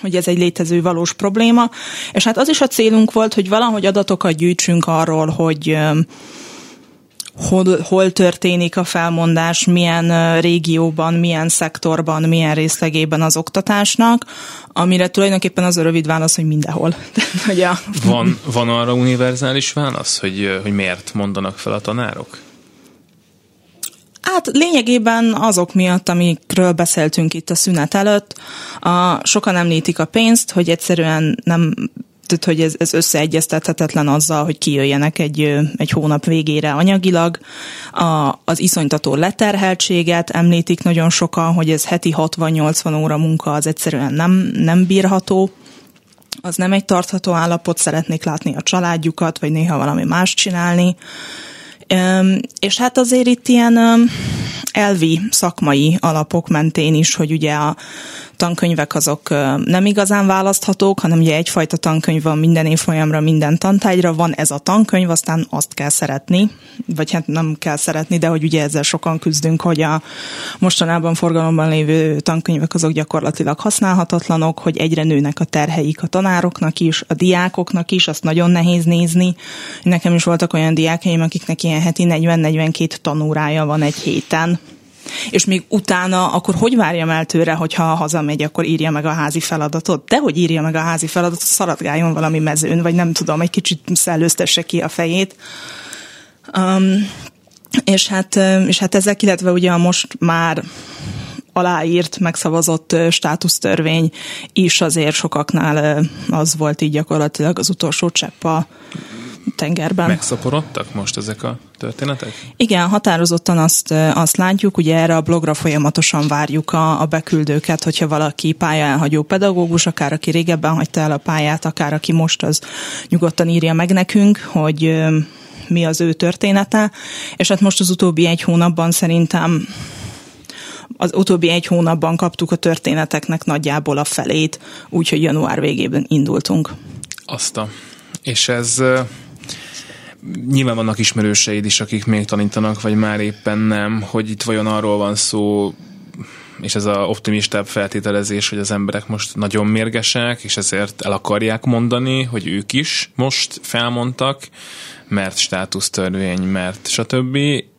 Speaker 3: hogy ez egy létező valós probléma, és hát az is a célunk volt, hogy valahogy adatokat gyűjtsünk arról, hogy hol, hol történik a felmondás, milyen régióban, milyen szektorban, milyen részlegében az oktatásnak, amire tulajdonképpen az a rövid válasz, hogy mindenhol.
Speaker 1: hogy a... van, van arra univerzális válasz, hogy, hogy miért mondanak fel a tanárok?
Speaker 3: Hát lényegében azok miatt, amikről beszéltünk itt a szünet előtt, a, sokan említik a pénzt, hogy egyszerűen nem tehát, hogy ez, ez összeegyeztethetetlen azzal, hogy kijöjjenek egy, egy hónap végére anyagilag. A, az iszonytató leterheltséget említik nagyon sokan, hogy ez heti 60-80 óra munka az egyszerűen nem, nem bírható. Az nem egy tartható állapot, szeretnék látni a családjukat, vagy néha valami más csinálni. És hát azért itt ilyen elvi szakmai alapok mentén is, hogy ugye a tankönyvek azok nem igazán választhatók, hanem ugye egyfajta tankönyv van minden évfolyamra, minden tantárgyra, van ez a tankönyv, aztán azt kell szeretni, vagy hát nem kell szeretni, de hogy ugye ezzel sokan küzdünk, hogy a mostanában forgalomban lévő tankönyvek azok gyakorlatilag használhatatlanok, hogy egyre nőnek a terheik a tanároknak is, a diákoknak is, azt nagyon nehéz nézni. Nekem is voltak olyan diákeim, akiknek ilyen heti 40-42 tanórája van egy héten, és még utána, akkor hogy várjam el tőle, hogyha hazamegy, akkor írja meg a házi feladatot? De hogy írja meg a házi feladatot, szaladgáljon valami mezőn, vagy nem tudom, egy kicsit szellőztesse ki a fejét. Um, és hát, és hát ezek, illetve ugye a most már aláírt, megszavazott státusztörvény is azért sokaknál az volt így gyakorlatilag az utolsó csepp a tengerben.
Speaker 1: Megszaporodtak most ezek a történetek?
Speaker 3: Igen, határozottan azt, azt látjuk, ugye erre a blogra folyamatosan várjuk a, a beküldőket, hogyha valaki elhagyó pedagógus, akár aki régebben hagyta el a pályát, akár aki most az nyugodtan írja meg nekünk, hogy mi az ő története, és hát most az utóbbi egy hónapban szerintem az utóbbi egy hónapban kaptuk a történeteknek nagyjából a felét, úgyhogy január végében indultunk.
Speaker 1: Azt a. És ez nyilván vannak ismerőseid is, akik még tanítanak, vagy már éppen nem, hogy itt vajon arról van szó, és ez a optimistább feltételezés, hogy az emberek most nagyon mérgesek, és ezért el akarják mondani, hogy ők is most felmondtak, mert státusztörvény, mert stb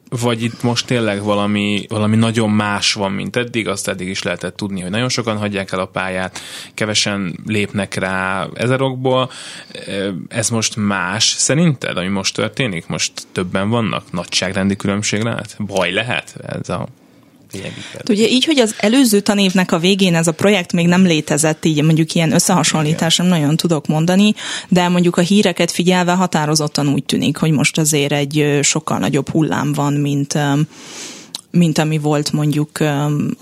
Speaker 1: vagy itt most tényleg valami, valami nagyon más van, mint eddig, azt eddig is lehetett tudni, hogy nagyon sokan hagyják el a pályát, kevesen lépnek rá ezerokból. Ez most más szerinted, ami most történik? Most többen vannak? Nagyságrendi különbség lehet? Baj lehet ez a
Speaker 3: Hát ugye így, hogy az előző tanévnek a végén ez a projekt még nem létezett, így mondjuk ilyen összehasonlítás nem nagyon tudok mondani, de mondjuk a híreket figyelve határozottan úgy tűnik, hogy most azért egy sokkal nagyobb hullám van, mint mint ami volt mondjuk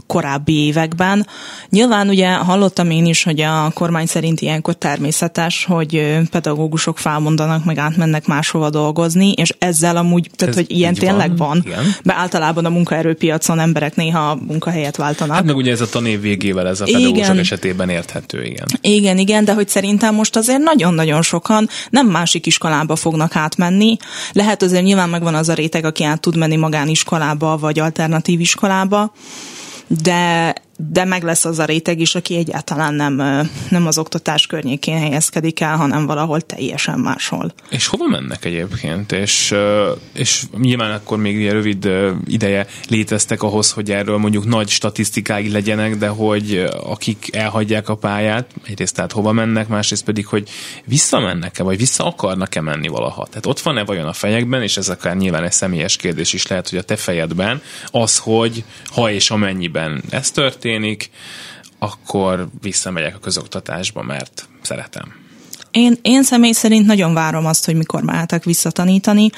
Speaker 3: korábbi években. Nyilván ugye hallottam én is, hogy a kormány szerint ilyenkor természetes, hogy pedagógusok felmondanak, meg átmennek máshova dolgozni, és ezzel amúgy, tehát Ez hogy ilyen tényleg van, van mert általában a munkaerőpiacon emberek néha munkahelyet váltanak.
Speaker 1: Hát meg ugye ez a tanév végével ez a pedagógusok igen. esetében érthető, igen.
Speaker 3: Igen, igen, de hogy szerintem most azért nagyon-nagyon sokan nem másik iskolába fognak átmenni. Lehet azért nyilván megvan az a réteg, aki át tud menni magániskolába, vagy alternatív iskolába, de de meg lesz az a réteg is, aki egyáltalán nem, nem az oktatás környékén helyezkedik el, hanem valahol teljesen máshol.
Speaker 1: És hova mennek egyébként? És, és nyilván akkor még ilyen rövid ideje léteztek ahhoz, hogy erről mondjuk nagy statisztikái legyenek, de hogy akik elhagyják a pályát, egyrészt tehát hova mennek, másrészt pedig, hogy visszamennek-e, vagy vissza akarnak-e menni valaha. Tehát ott van-e vajon a fejekben, és ez akár nyilván egy személyes kérdés is lehet, hogy a te fejedben az, hogy ha és amennyiben ez történik, történik, akkor visszamegyek a közoktatásba, mert szeretem.
Speaker 3: Én, én személy szerint nagyon várom azt, hogy mikor mehetek visszatanítani.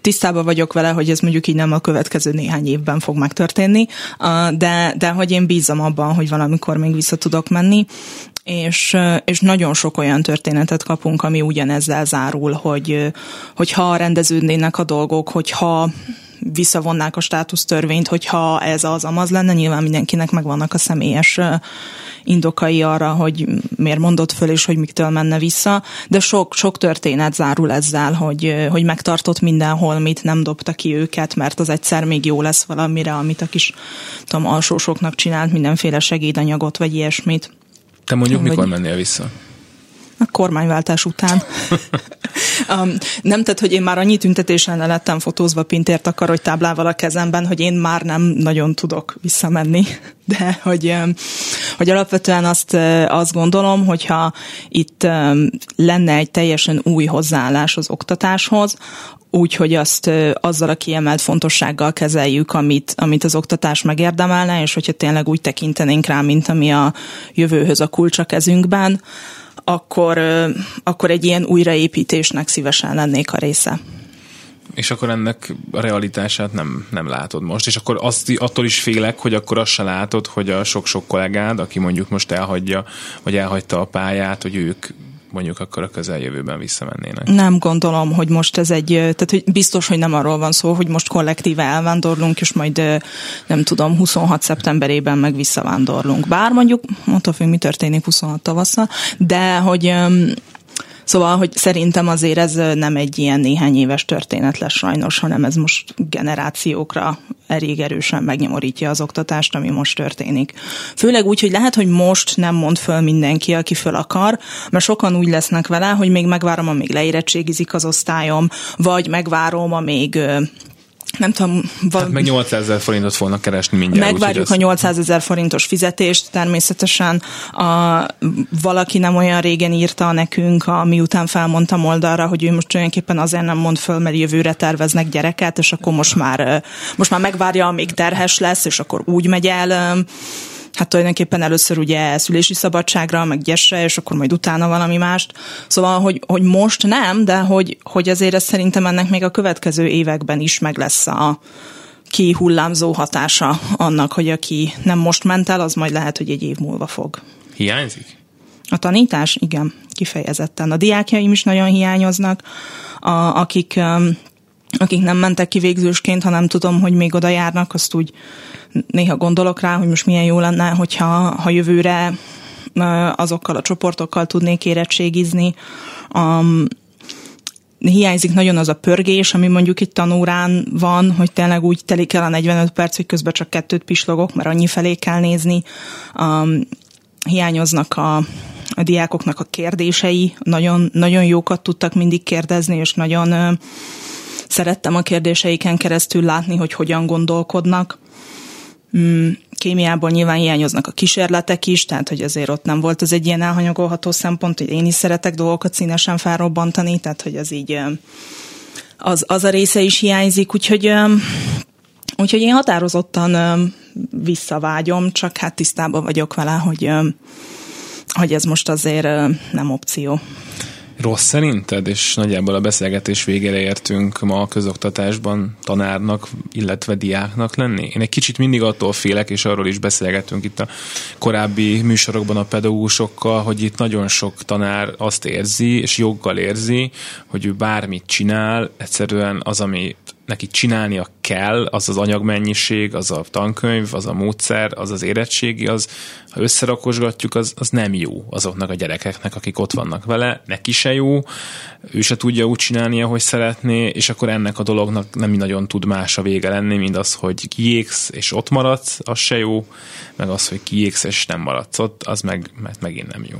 Speaker 3: Tisztában vagyok vele, hogy ez mondjuk így nem a következő néhány évben fog megtörténni, de, de hogy én bízom abban, hogy valamikor még vissza tudok menni és, és nagyon sok olyan történetet kapunk, ami ugyanezzel zárul, hogy, hogy ha rendeződnének a dolgok, hogyha visszavonnák a státusztörvényt, hogyha ez az amaz lenne, nyilván mindenkinek megvannak a személyes indokai arra, hogy miért mondott föl, és hogy miktől menne vissza, de sok, sok történet zárul ezzel, hogy, hogy megtartott mindenhol, mit nem dobta ki őket, mert az egyszer még jó lesz valamire, amit a kis tudom, alsósoknak csinált, mindenféle segédanyagot, vagy ilyesmit.
Speaker 1: Te mondjuk vagy... mikor mennél vissza?
Speaker 3: A kormányváltás után. um, nem tett, hogy én már annyi tüntetésen le lettem fotózva Pintért hogy táblával a kezemben, hogy én már nem nagyon tudok visszamenni. De hogy, hogy alapvetően azt, azt gondolom, hogyha itt lenne egy teljesen új hozzáállás az oktatáshoz, úgy, hogy azt azzal a kiemelt fontossággal kezeljük, amit, amit az oktatás megérdemelne, és hogyha tényleg úgy tekintenénk rá, mint ami a jövőhöz a kulcs a kezünkben, akkor, akkor egy ilyen újraépítésnek szívesen lennék a része.
Speaker 1: És akkor ennek a realitását nem, nem látod most. És akkor azt, attól is félek, hogy akkor azt se látod, hogy a sok-sok kollégád, aki mondjuk most elhagyja, vagy elhagyta a pályát, hogy ők mondjuk akkor a közeljövőben visszamennének.
Speaker 3: Nem gondolom, hogy most ez egy, tehát hogy biztos, hogy nem arról van szó, hogy most kollektíve elvándorlunk, és majd nem tudom, 26 szeptemberében meg visszavándorlunk. Bár mondjuk, mondta hogy mi történik 26 tavasszal, de hogy Szóval, hogy szerintem azért ez nem egy ilyen néhány éves történet lesz sajnos, hanem ez most generációkra elég erősen megnyomorítja az oktatást, ami most történik. Főleg úgy, hogy lehet, hogy most nem mond föl mindenki, aki föl akar, mert sokan úgy lesznek vele, hogy még megvárom, amíg leérettségizik az osztályom, vagy megvárom, amíg nem tudom...
Speaker 1: Val- hát meg 800 ezer forintot fognak keresni mindjárt.
Speaker 3: Megvárjuk a 800 ezer forintos fizetést, természetesen a, valaki nem olyan régen írta nekünk, a, miután felmondtam oldalra, hogy ő most tulajdonképpen azért nem mond föl, mert jövőre terveznek gyereket, és akkor most már, most már megvárja, amíg terhes lesz, és akkor úgy megy el hát tulajdonképpen először ugye szülési szabadságra, meg gyesre, és akkor majd utána valami mást. Szóval, hogy, hogy most nem, de hogy, hogy azért ez szerintem ennek még a következő években is meg lesz a kihullámzó hatása annak, hogy aki nem most ment el, az majd lehet, hogy egy év múlva fog.
Speaker 1: Hiányzik?
Speaker 3: A tanítás? Igen, kifejezetten. A diákjaim is nagyon hiányoznak, a, akik um, akik nem mentek ki végzősként, hanem tudom, hogy még oda járnak, azt úgy néha gondolok rá, hogy most milyen jó lenne, hogyha ha jövőre azokkal a csoportokkal tudnék érettségizni. Um, hiányzik nagyon az a pörgés, ami mondjuk itt tanórán van, hogy tényleg úgy telik el a 45 perc, hogy közben csak kettőt pislogok, mert annyi felé kell nézni. Um, hiányoznak a, a diákoknak a kérdései, nagyon, nagyon jókat tudtak mindig kérdezni, és nagyon szerettem a kérdéseiken keresztül látni, hogy hogyan gondolkodnak. Mm, kémiából nyilván hiányoznak a kísérletek is, tehát hogy azért ott nem volt az egy ilyen elhanyagolható szempont, hogy én is szeretek dolgokat színesen felrobbantani, tehát hogy az így az, az a része is hiányzik, úgyhogy Úgyhogy én határozottan visszavágyom, csak hát tisztában vagyok vele, hogy, hogy ez most azért nem opció.
Speaker 1: Rossz szerinted? És nagyjából a beszélgetés végére értünk ma a közoktatásban tanárnak, illetve diáknak lenni. Én egy kicsit mindig attól félek, és arról is beszélgettünk itt a korábbi műsorokban a pedagógusokkal, hogy itt nagyon sok tanár azt érzi, és joggal érzi, hogy ő bármit csinál, egyszerűen az, ami neki csinálnia kell, az az anyagmennyiség, az a tankönyv, az a módszer, az az érettségi, az, ha összerakosgatjuk, az, az nem jó azoknak a gyerekeknek, akik ott vannak vele, neki se jó, ő se tudja úgy csinálni, ahogy szeretné, és akkor ennek a dolognak nem nagyon tud más a vége lenni, mint az, hogy kiégsz és ott maradsz, az se jó, meg az, hogy kiégsz és nem maradsz ott, az meg, mert megint nem jó.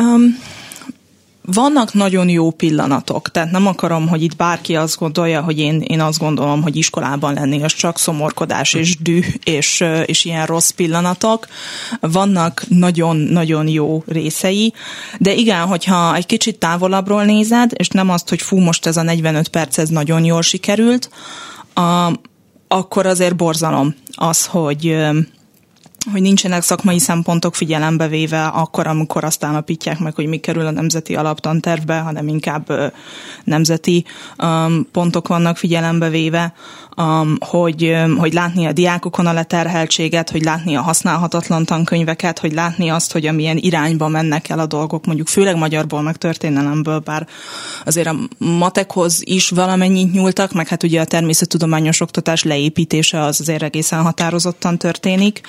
Speaker 3: Um, vannak nagyon jó pillanatok, tehát nem akarom, hogy itt bárki azt gondolja, hogy én, én azt gondolom, hogy iskolában lenni, az csak szomorkodás és düh és, és ilyen rossz pillanatok. Vannak nagyon-nagyon jó részei, de igen, hogyha egy kicsit távolabbról nézed, és nem azt, hogy fú, most ez a 45 perc, ez nagyon jól sikerült, a, akkor azért borzalom az, hogy hogy nincsenek szakmai szempontok figyelembe véve akkor, amikor azt állapítják meg, hogy mi kerül a nemzeti alaptantervbe, hanem inkább nemzeti pontok vannak figyelembe véve um, hogy, um, hogy látni a diákokon a leterheltséget, hogy látni a használhatatlan tankönyveket, hogy látni azt, hogy amilyen irányba mennek el a dolgok, mondjuk főleg magyarból, meg történelemből, bár azért a matekhoz is valamennyit nyúltak, meg hát ugye a természettudományos oktatás leépítése az azért egészen határozottan történik,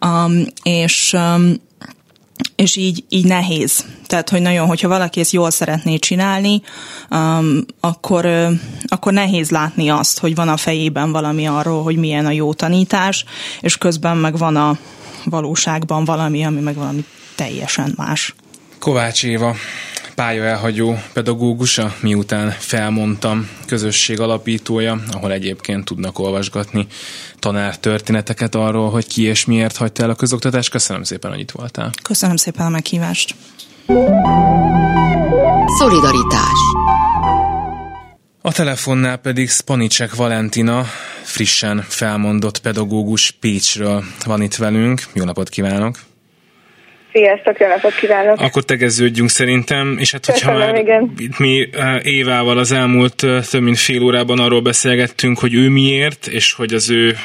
Speaker 3: um, és um, és így, így nehéz. Tehát, hogy nagyon, hogyha valaki ezt jól szeretné csinálni, um, akkor, akkor nehéz látni azt, hogy van a fejében valami arról, hogy milyen a jó tanítás, és közben meg van a valóságban valami, ami meg valami teljesen más.
Speaker 1: Kovács Éva, pályaelhagyó pedagógusa, miután felmondtam, közösség alapítója, ahol egyébként tudnak olvasgatni tanár történeteket arról, hogy ki és miért hagyta el a közoktatást. Köszönöm szépen, hogy itt voltál.
Speaker 3: Köszönöm szépen a meghívást.
Speaker 2: Szolidaritás
Speaker 1: a telefonnál pedig Spanicek Valentina, frissen felmondott pedagógus Pécsről van itt velünk. Jó napot kívánok!
Speaker 4: Sziasztok, jó napot kívánok!
Speaker 1: Akkor tegeződjünk szerintem, és hát hogyha Köszönöm, már igen. itt mi eh, Évával az elmúlt eh, több mint fél órában arról beszélgettünk, hogy ő miért, és hogy az ő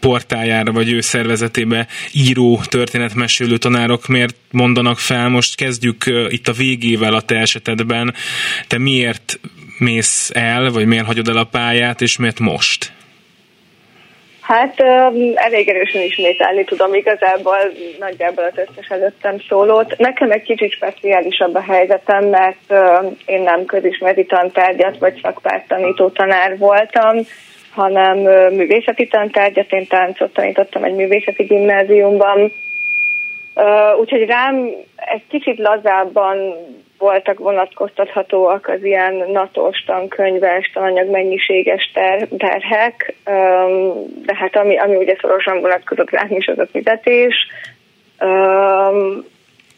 Speaker 1: portájára, vagy ő szervezetébe író, történetmesélő tanárok miért mondanak fel. Most kezdjük eh, itt a végével a te esetedben. Te miért mész el, vagy miért hagyod el a pályát, és miért most?
Speaker 4: Hát elég erősen ismételni tudom igazából nagyjából az összes előttem szólót. Nekem egy kicsit speciálisabb a helyzetem, mert én nem közismeri tantárgyat vagy szakpártanító tanár voltam, hanem művészeti tantárgyat, én táncot tanítottam egy művészeti gimnáziumban, úgyhogy rám egy kicsit lazábban voltak vonatkoztathatóak az ilyen NATO-s tankönyves, tananyag mennyiséges ter- terhek, de hát ami, ami ugye szorosan vonatkozott rám is, az a fizetés.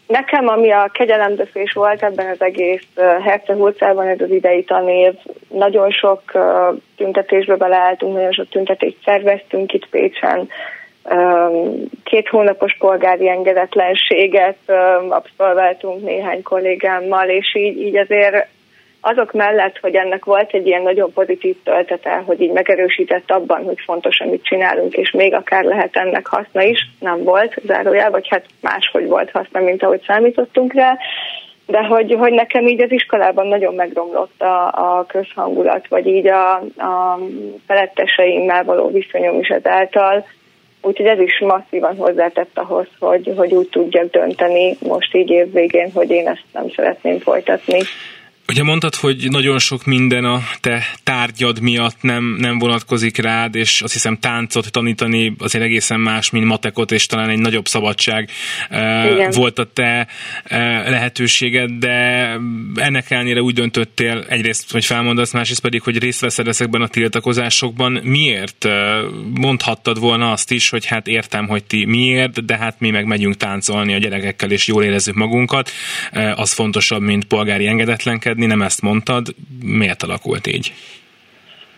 Speaker 4: Nekem, ami a kegyelemdöfés volt ebben az egész Hercehulcában, ez az idei tanév, nagyon sok tüntetésbe beleálltunk, nagyon sok tüntetést szerveztünk itt Pécsen, két hónapos polgári engedetlenséget abszolváltunk néhány kollégámmal, és így, így azért azok mellett, hogy ennek volt egy ilyen nagyon pozitív töltete, hogy így megerősített abban, hogy fontos, amit csinálunk, és még akár lehet ennek haszna is, nem volt zárójel, vagy hát máshogy volt haszna, mint ahogy számítottunk rá, de hogy, hogy nekem így az iskolában nagyon megromlott a, a közhangulat, vagy így a, a feletteseimmel való viszonyom is ezáltal, Úgyhogy ez is masszívan hozzátett ahhoz, hogy, hogy úgy tudjak dönteni most így évvégén, hogy én ezt nem szeretném folytatni.
Speaker 1: Ugye mondtad, hogy nagyon sok minden a te tárgyad miatt nem, nem vonatkozik rád, és azt hiszem táncot tanítani azért egészen más, mint matekot, és talán egy nagyobb szabadság Igen. volt a te lehetőséged, de ennek ellenére úgy döntöttél egyrészt, hogy felmondasz, másrészt pedig, hogy részt veszed ezekben a tiltakozásokban. Miért mondhattad volna azt is, hogy hát értem, hogy ti miért, de hát mi meg megyünk táncolni a gyerekekkel, és jól érezzük magunkat. Az fontosabb, mint polgári engedetlenkedni, nem ezt mondtad. Miért alakult így?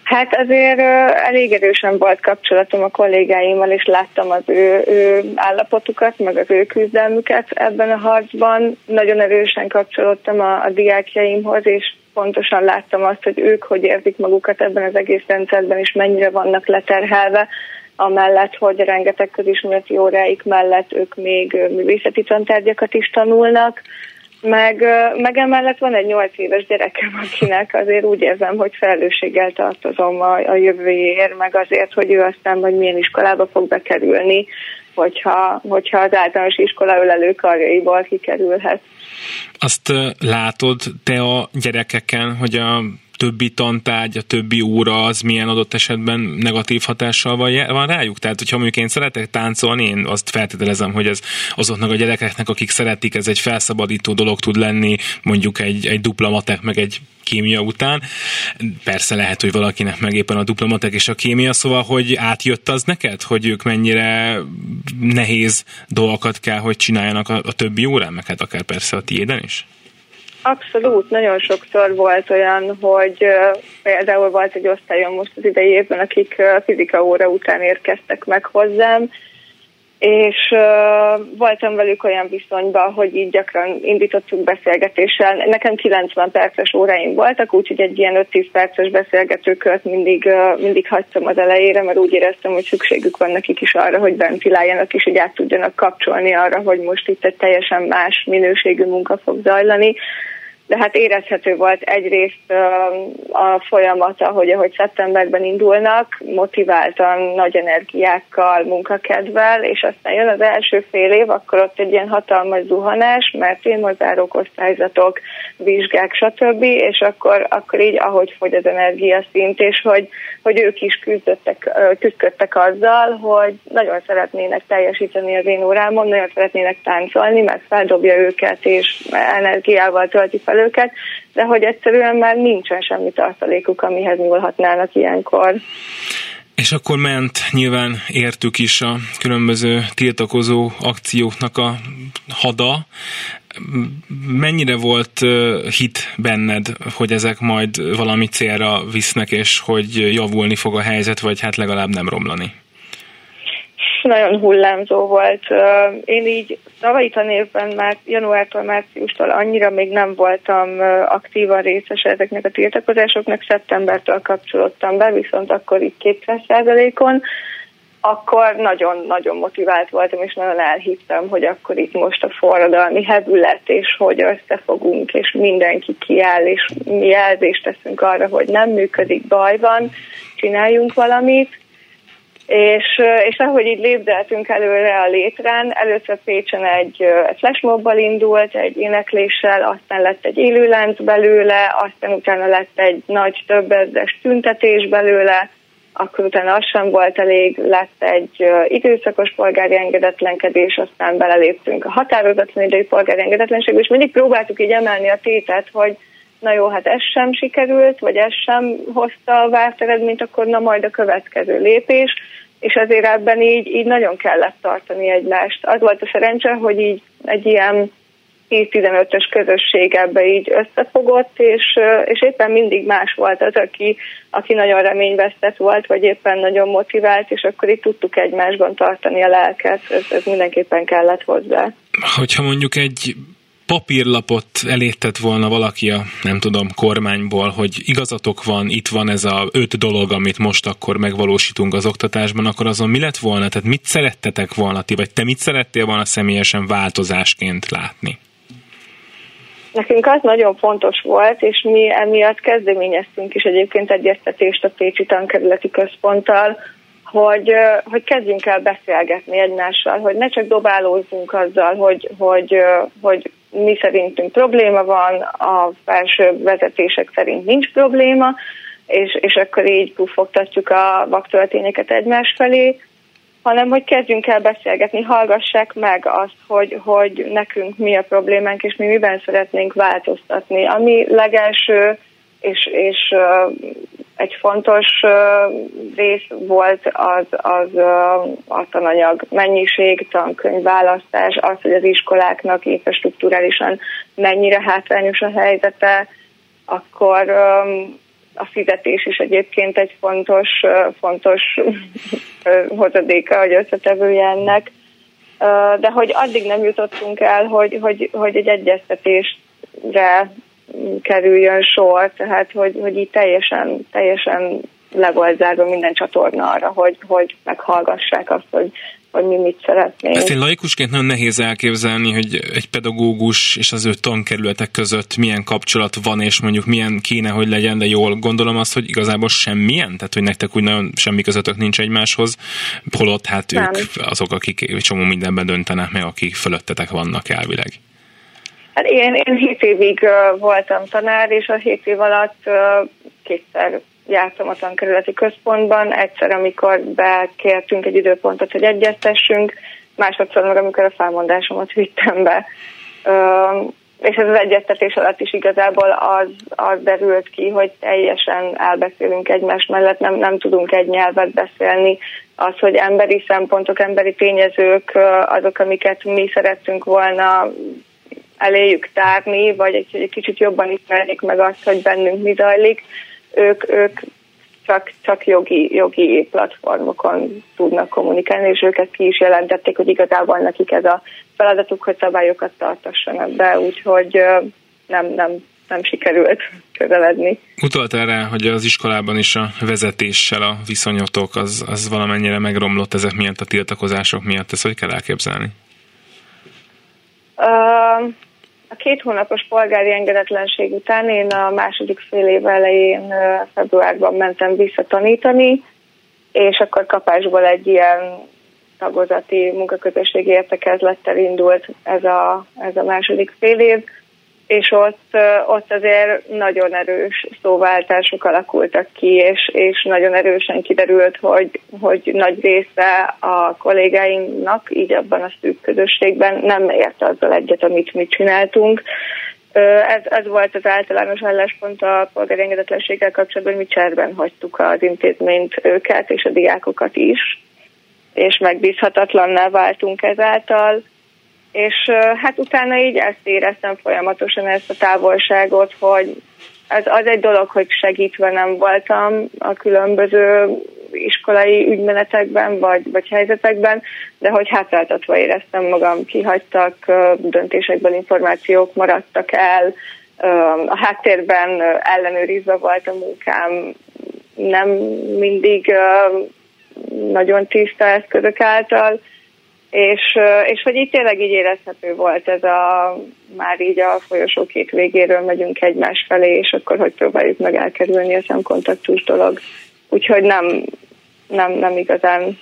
Speaker 4: Hát azért elég erősen volt kapcsolatom a kollégáimmal, és láttam az ő, ő állapotukat, meg az ő küzdelmüket ebben a harcban. Nagyon erősen kapcsolódtam a, a diákjaimhoz, és pontosan láttam azt, hogy ők hogy érzik magukat ebben az egész rendszerben, és mennyire vannak leterhelve, amellett, hogy rengeteg közismereti óráik mellett ők még művészeti tantárgyakat is tanulnak, meg, meg emellett van egy nyolc éves gyerekem, akinek azért úgy érzem, hogy felelősséggel tartozom a, a jövőjéért, meg azért, hogy ő aztán majd milyen iskolába fog bekerülni, hogyha, hogyha az általános iskola ölelő karjaiból kikerülhet.
Speaker 1: Azt látod te a gyerekeken, hogy a többi tantárgy, a többi óra az milyen adott esetben negatív hatással van, rájuk? Tehát, hogyha mondjuk én szeretek táncolni, én azt feltételezem, hogy ez azoknak a gyerekeknek, akik szeretik, ez egy felszabadító dolog tud lenni, mondjuk egy, egy dupla matek, meg egy kémia után. Persze lehet, hogy valakinek meg éppen a dupla matek és a kémia, szóval, hogy átjött az neked, hogy ők mennyire nehéz dolgokat kell, hogy csináljanak a, a többi órán, meg hát akár persze a tiéden is?
Speaker 4: Abszolút, nagyon sokszor volt olyan, hogy például volt egy osztályon most az idei évben, akik fizika óra után érkeztek meg hozzám, és uh, voltam velük olyan viszonyban, hogy így gyakran indítottuk beszélgetéssel. Nekem 90 perces óráim voltak, úgyhogy egy ilyen 5-10 perces beszélgetőkört mindig, uh, mindig hagytam az elejére, mert úgy éreztem, hogy szükségük van nekik is arra, hogy ventiláljanak, és hogy át tudjanak kapcsolni arra, hogy most itt egy teljesen más minőségű munka fog zajlani de hát érezhető volt egyrészt a folyamata, hogy ahogy szeptemberben indulnak, motiváltan, nagy energiákkal, munkakedvel, és aztán jön az első fél év, akkor ott egy ilyen hatalmas zuhanás, mert témazárók, osztályzatok, vizsgák, stb., és akkor, akkor így, ahogy fogy az energiaszint, és hogy, hogy ők is küzdöttek, küzdöttek azzal, hogy nagyon szeretnének teljesíteni az én órámon, nagyon szeretnének táncolni, mert feldobja őket, és energiával tölti fel őket, de hogy egyszerűen már nincsen semmi tartalékuk, amihez nyúlhatnának ilyenkor.
Speaker 1: És akkor ment, nyilván értük is a különböző tiltakozó akcióknak a hada. Mennyire volt hit benned, hogy ezek majd valami célra visznek, és hogy javulni fog a helyzet, vagy hát legalább nem romlani?
Speaker 4: Nagyon hullámzó volt. Én így tavalyi tanévben már januártól, márciustól annyira még nem voltam aktívan részes ezeknek a tiltakozásoknak, szeptembertől kapcsolódtam be, viszont akkor itt 200%-on, akkor nagyon-nagyon motivált voltam, és nagyon elhittem, hogy akkor itt most a forradalmi hevület, és hogy összefogunk, és mindenki kiáll, és mi jelzést teszünk arra, hogy nem működik, baj van, csináljunk valamit és, és ahogy így lépdeltünk előre a létrán, először Pécsen egy, egy flashmobbal indult, egy énekléssel, aztán lett egy élőlánc belőle, aztán utána lett egy nagy többezres tüntetés belőle, akkor utána az sem volt elég, lett egy időszakos polgári engedetlenkedés, aztán beleléptünk a határozatlan idei polgári engedetlenségbe, és mindig próbáltuk így emelni a tétet, hogy na jó, hát ez sem sikerült, vagy ez sem hozta a várt eredményt, akkor na majd a következő lépés, és azért ebben így, így nagyon kellett tartani egymást. Az volt a szerencse, hogy így egy ilyen 10-15-ös közösség ebbe így összefogott, és, és éppen mindig más volt az, aki, aki nagyon reményvesztett volt, vagy éppen nagyon motivált, és akkor itt tudtuk egymásban tartani a lelket, ez, ez mindenképpen kellett hozzá.
Speaker 1: Hogyha mondjuk egy papírlapot elétett volna valaki a, nem tudom, kormányból, hogy igazatok van, itt van ez a öt dolog, amit most akkor megvalósítunk az oktatásban, akkor azon mi lett volna? Tehát mit szerettetek volna ti, vagy te mit szerettél volna személyesen változásként látni?
Speaker 4: Nekünk az nagyon fontos volt, és mi emiatt kezdeményeztünk is egyébként egyeztetést a Pécsi Tankerületi Központtal, hogy, hogy kezdjünk el beszélgetni egymással, hogy ne csak dobálózzunk azzal, hogy, hogy, hogy mi szerintünk probléma van, a felső vezetések szerint nincs probléma, és, és akkor így pufogtatjuk a vaktöltényeket egymás felé, hanem hogy kezdjünk el beszélgetni, hallgassák meg azt, hogy, hogy nekünk mi a problémánk, és mi miben szeretnénk változtatni. Ami legelső és, és egy fontos rész volt az, az a tananyag mennyiség, tankönyvválasztás, az, hogy az iskoláknak infrastruktúrálisan mennyire hátrányos a helyzete, akkor a fizetés is egyébként egy fontos, fontos hozadéka, hogy összetevője ennek. De hogy addig nem jutottunk el, hogy, hogy, hogy egy egyeztetésre kerüljön sor, tehát hogy, hogy így teljesen, teljesen le volt zárva minden csatorna arra, hogy, hogy meghallgassák azt, hogy hogy mi mit szeretnénk.
Speaker 1: Ezt én laikusként nagyon nehéz elképzelni, hogy egy pedagógus és az ő tankerületek között milyen kapcsolat van, és mondjuk milyen kéne, hogy legyen, de jól gondolom azt, hogy igazából semmilyen, tehát hogy nektek úgy nagyon semmi közöttök nincs egymáshoz, holott hát Nem. ők azok, akik csomó mindenben döntenek meg, akik fölöttetek vannak elvileg.
Speaker 4: Hát én, én 7 évig uh, voltam tanár, és a 7 év alatt uh, kétszer jártam a tankerületi központban, egyszer, amikor bekértünk egy időpontot, hogy egyeztessünk, másodszor meg, amikor a felmondásomat vittem be. És ez az egyeztetés alatt is igazából az, az derült ki, hogy teljesen elbeszélünk egymás mellett, nem, nem tudunk egy nyelvet beszélni. Az, hogy emberi szempontok, emberi tényezők, azok, amiket mi szerettünk volna eléjük tárni, vagy egy, egy kicsit jobban ismerjék meg azt, hogy bennünk mi zajlik, ők, ők csak, csak jogi, jogi platformokon tudnak kommunikálni, és őket ki is jelentették, hogy igazából nekik ez a feladatuk, hogy szabályokat tartassanak be, úgyhogy nem, nem, nem sikerült közeledni.
Speaker 1: Utalt erre, hogy az iskolában is a vezetéssel a viszonyotok az, az valamennyire megromlott ezek miatt a tiltakozások miatt. Ezt hogy kell elképzelni?
Speaker 4: A két hónapos polgári engedetlenség után én a második fél év elején februárban mentem visszatanítani, és akkor kapásból egy ilyen tagozati munkaközösségi értekezlettel indult ez a, ez a második fél év, és ott, ott azért nagyon erős szóváltások alakultak ki, és, és nagyon erősen kiderült, hogy, hogy nagy része a kollégáinknak, így abban a szűk közösségben nem ért azzal egyet, amit mi csináltunk. Ez, ez volt az általános álláspont a polgári engedetlenséggel kapcsolatban, hogy mi cserben hagytuk az intézményt őket és a diákokat is, és megbízhatatlanná váltunk ezáltal és hát utána így ezt éreztem folyamatosan, ezt a távolságot, hogy az, az egy dolog, hogy segítve nem voltam a különböző iskolai ügymenetekben, vagy, vagy helyzetekben, de hogy hátráltatva éreztem magam, kihagytak, döntésekben információk maradtak el, a háttérben ellenőrizve volt a munkám, nem mindig nagyon tiszta eszközök által, és, és hogy így tényleg így érezhető volt ez a, már így a folyosó két végéről megyünk egymás felé, és akkor hogy próbáljuk meg elkerülni a szemkontaktus dolog. Úgyhogy nem, nem, nem igazán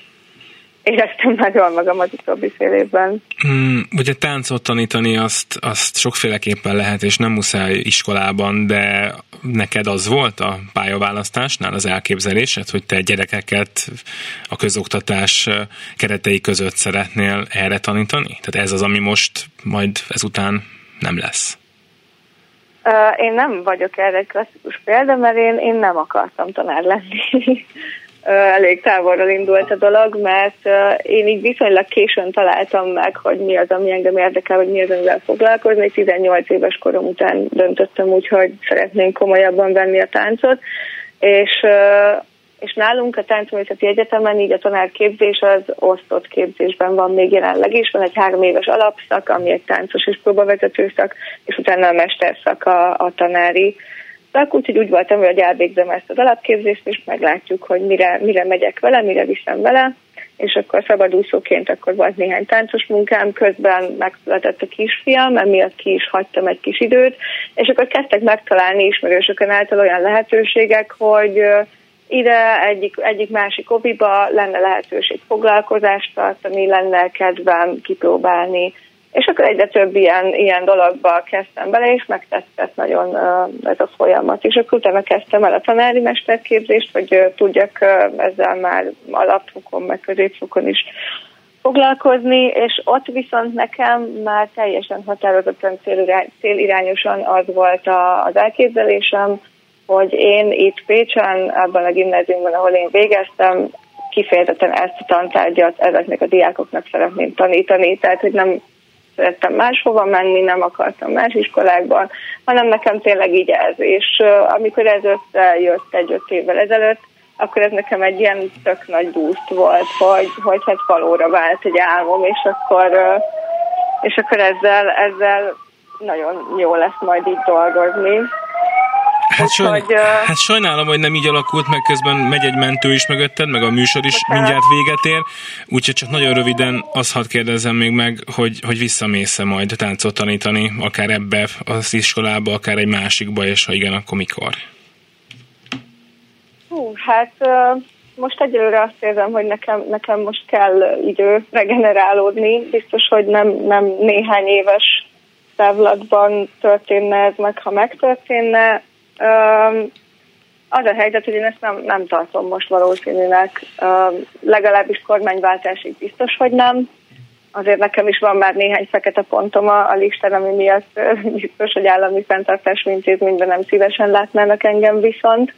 Speaker 4: éreztem nagyon magam az utóbbi fél évben.
Speaker 1: Mm, ugye táncot tanítani azt, azt sokféleképpen lehet, és nem muszáj iskolában, de neked az volt a pályaválasztásnál az elképzelésed, hogy te gyerekeket a közoktatás keretei között szeretnél erre tanítani? Tehát ez az, ami most majd ezután nem lesz?
Speaker 4: Én nem vagyok erre klasszikus példa, mert én, én nem akartam tanár lenni. elég távolról indult a dolog, mert én így viszonylag későn találtam meg, hogy mi az, ami engem érdekel, hogy mi az, amivel foglalkozni. 18 éves korom után döntöttem úgy, hogy szeretnénk komolyabban venni a táncot, és és nálunk a Táncművészeti Egyetemen így a tanárképzés az osztott képzésben van még jelenleg is. Van egy három éves alapszak, ami egy táncos és próbavezető szak, és utána a mesterszak a, a tanári szak, úgyhogy úgy voltam, hogy elvégzem ezt az alapképzést, és meglátjuk, hogy mire, mire megyek vele, mire viszem vele, és akkor szabadúszóként akkor volt néhány táncos munkám, közben megszületett a kisfiam, emiatt ki is hagytam egy kis időt, és akkor kezdtek megtalálni ismerősöken által olyan lehetőségek, hogy ide egyik, egyik másik obiba lenne lehetőség foglalkozást tartani, lenne kedvem kipróbálni és akkor egyre több ilyen, ilyen dologba kezdtem bele, és megtetszett nagyon ez a folyamat. És akkor utána kezdtem el a tanári mesterképzést, hogy tudjak ezzel már alapfokon, meg középfokon is foglalkozni, és ott viszont nekem már teljesen határozottan célirányosan az volt az elképzelésem, hogy én itt Pécsen, abban a gimnáziumban, ahol én végeztem, kifejezetten ezt a tantárgyat ezeknek a diákoknak szeretném tanítani, tehát hogy nem szerettem máshova menni, nem akartam más iskolákban, hanem nekem tényleg így ez. És amikor ez összejött egy-öt évvel ezelőtt, akkor ez nekem egy ilyen tök nagy boost volt, hogy, hogy hát valóra vált egy álmom, és akkor, és akkor ezzel, ezzel nagyon jó lesz majd így dolgozni.
Speaker 1: Hát, sajn... hogy, hát sajnálom, hogy nem így alakult, meg közben megy egy mentő is mögötted, meg a műsor is Bocsánat. mindjárt véget ér, úgyhogy csak nagyon röviden azt hadd kérdezzem még meg, hogy, hogy visszamész-e majd táncot tanítani, akár ebbe az iskolába, akár egy másikba, és ha igen, akkor mikor?
Speaker 4: Hú, hát most egyelőre azt érzem, hogy nekem, nekem most kell idő regenerálódni. Biztos, hogy nem, nem néhány éves távlatban történne ez meg, ha megtörténne. Az a helyzet, hogy én ezt nem, nem tartom most valószínűleg. Legalábbis kormányváltásig biztos, hogy nem. Azért nekem is van már néhány fekete pontom a, a listán, ami miatt biztos, hogy állami fenntartás intézményben nem szívesen látnának engem viszont.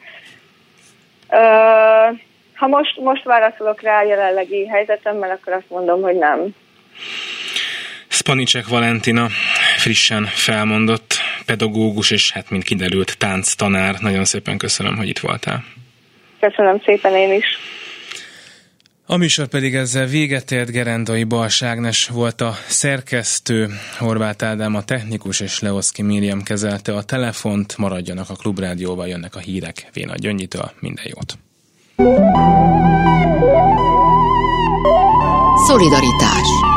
Speaker 4: Ha most, most válaszolok rá a jelenlegi helyzetemmel, akkor azt mondom, hogy nem.
Speaker 1: Spanicek Valentina frissen felmondott pedagógus, és hát mint kiderült tánc tanár. Nagyon szépen köszönöm, hogy itt voltál.
Speaker 4: Köszönöm szépen én is.
Speaker 1: A műsor pedig ezzel véget ért, Gerendai Balságnes volt a szerkesztő, Horváth Ádám a technikus, és Leoszki Miriam kezelte a telefont. Maradjanak a Klubrádióval, jönnek a hírek Véna Gyöngyitől. Minden jót!
Speaker 2: Szolidaritás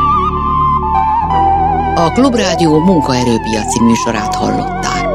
Speaker 2: a Klubrádió munkaerőpiaci műsorát hallották.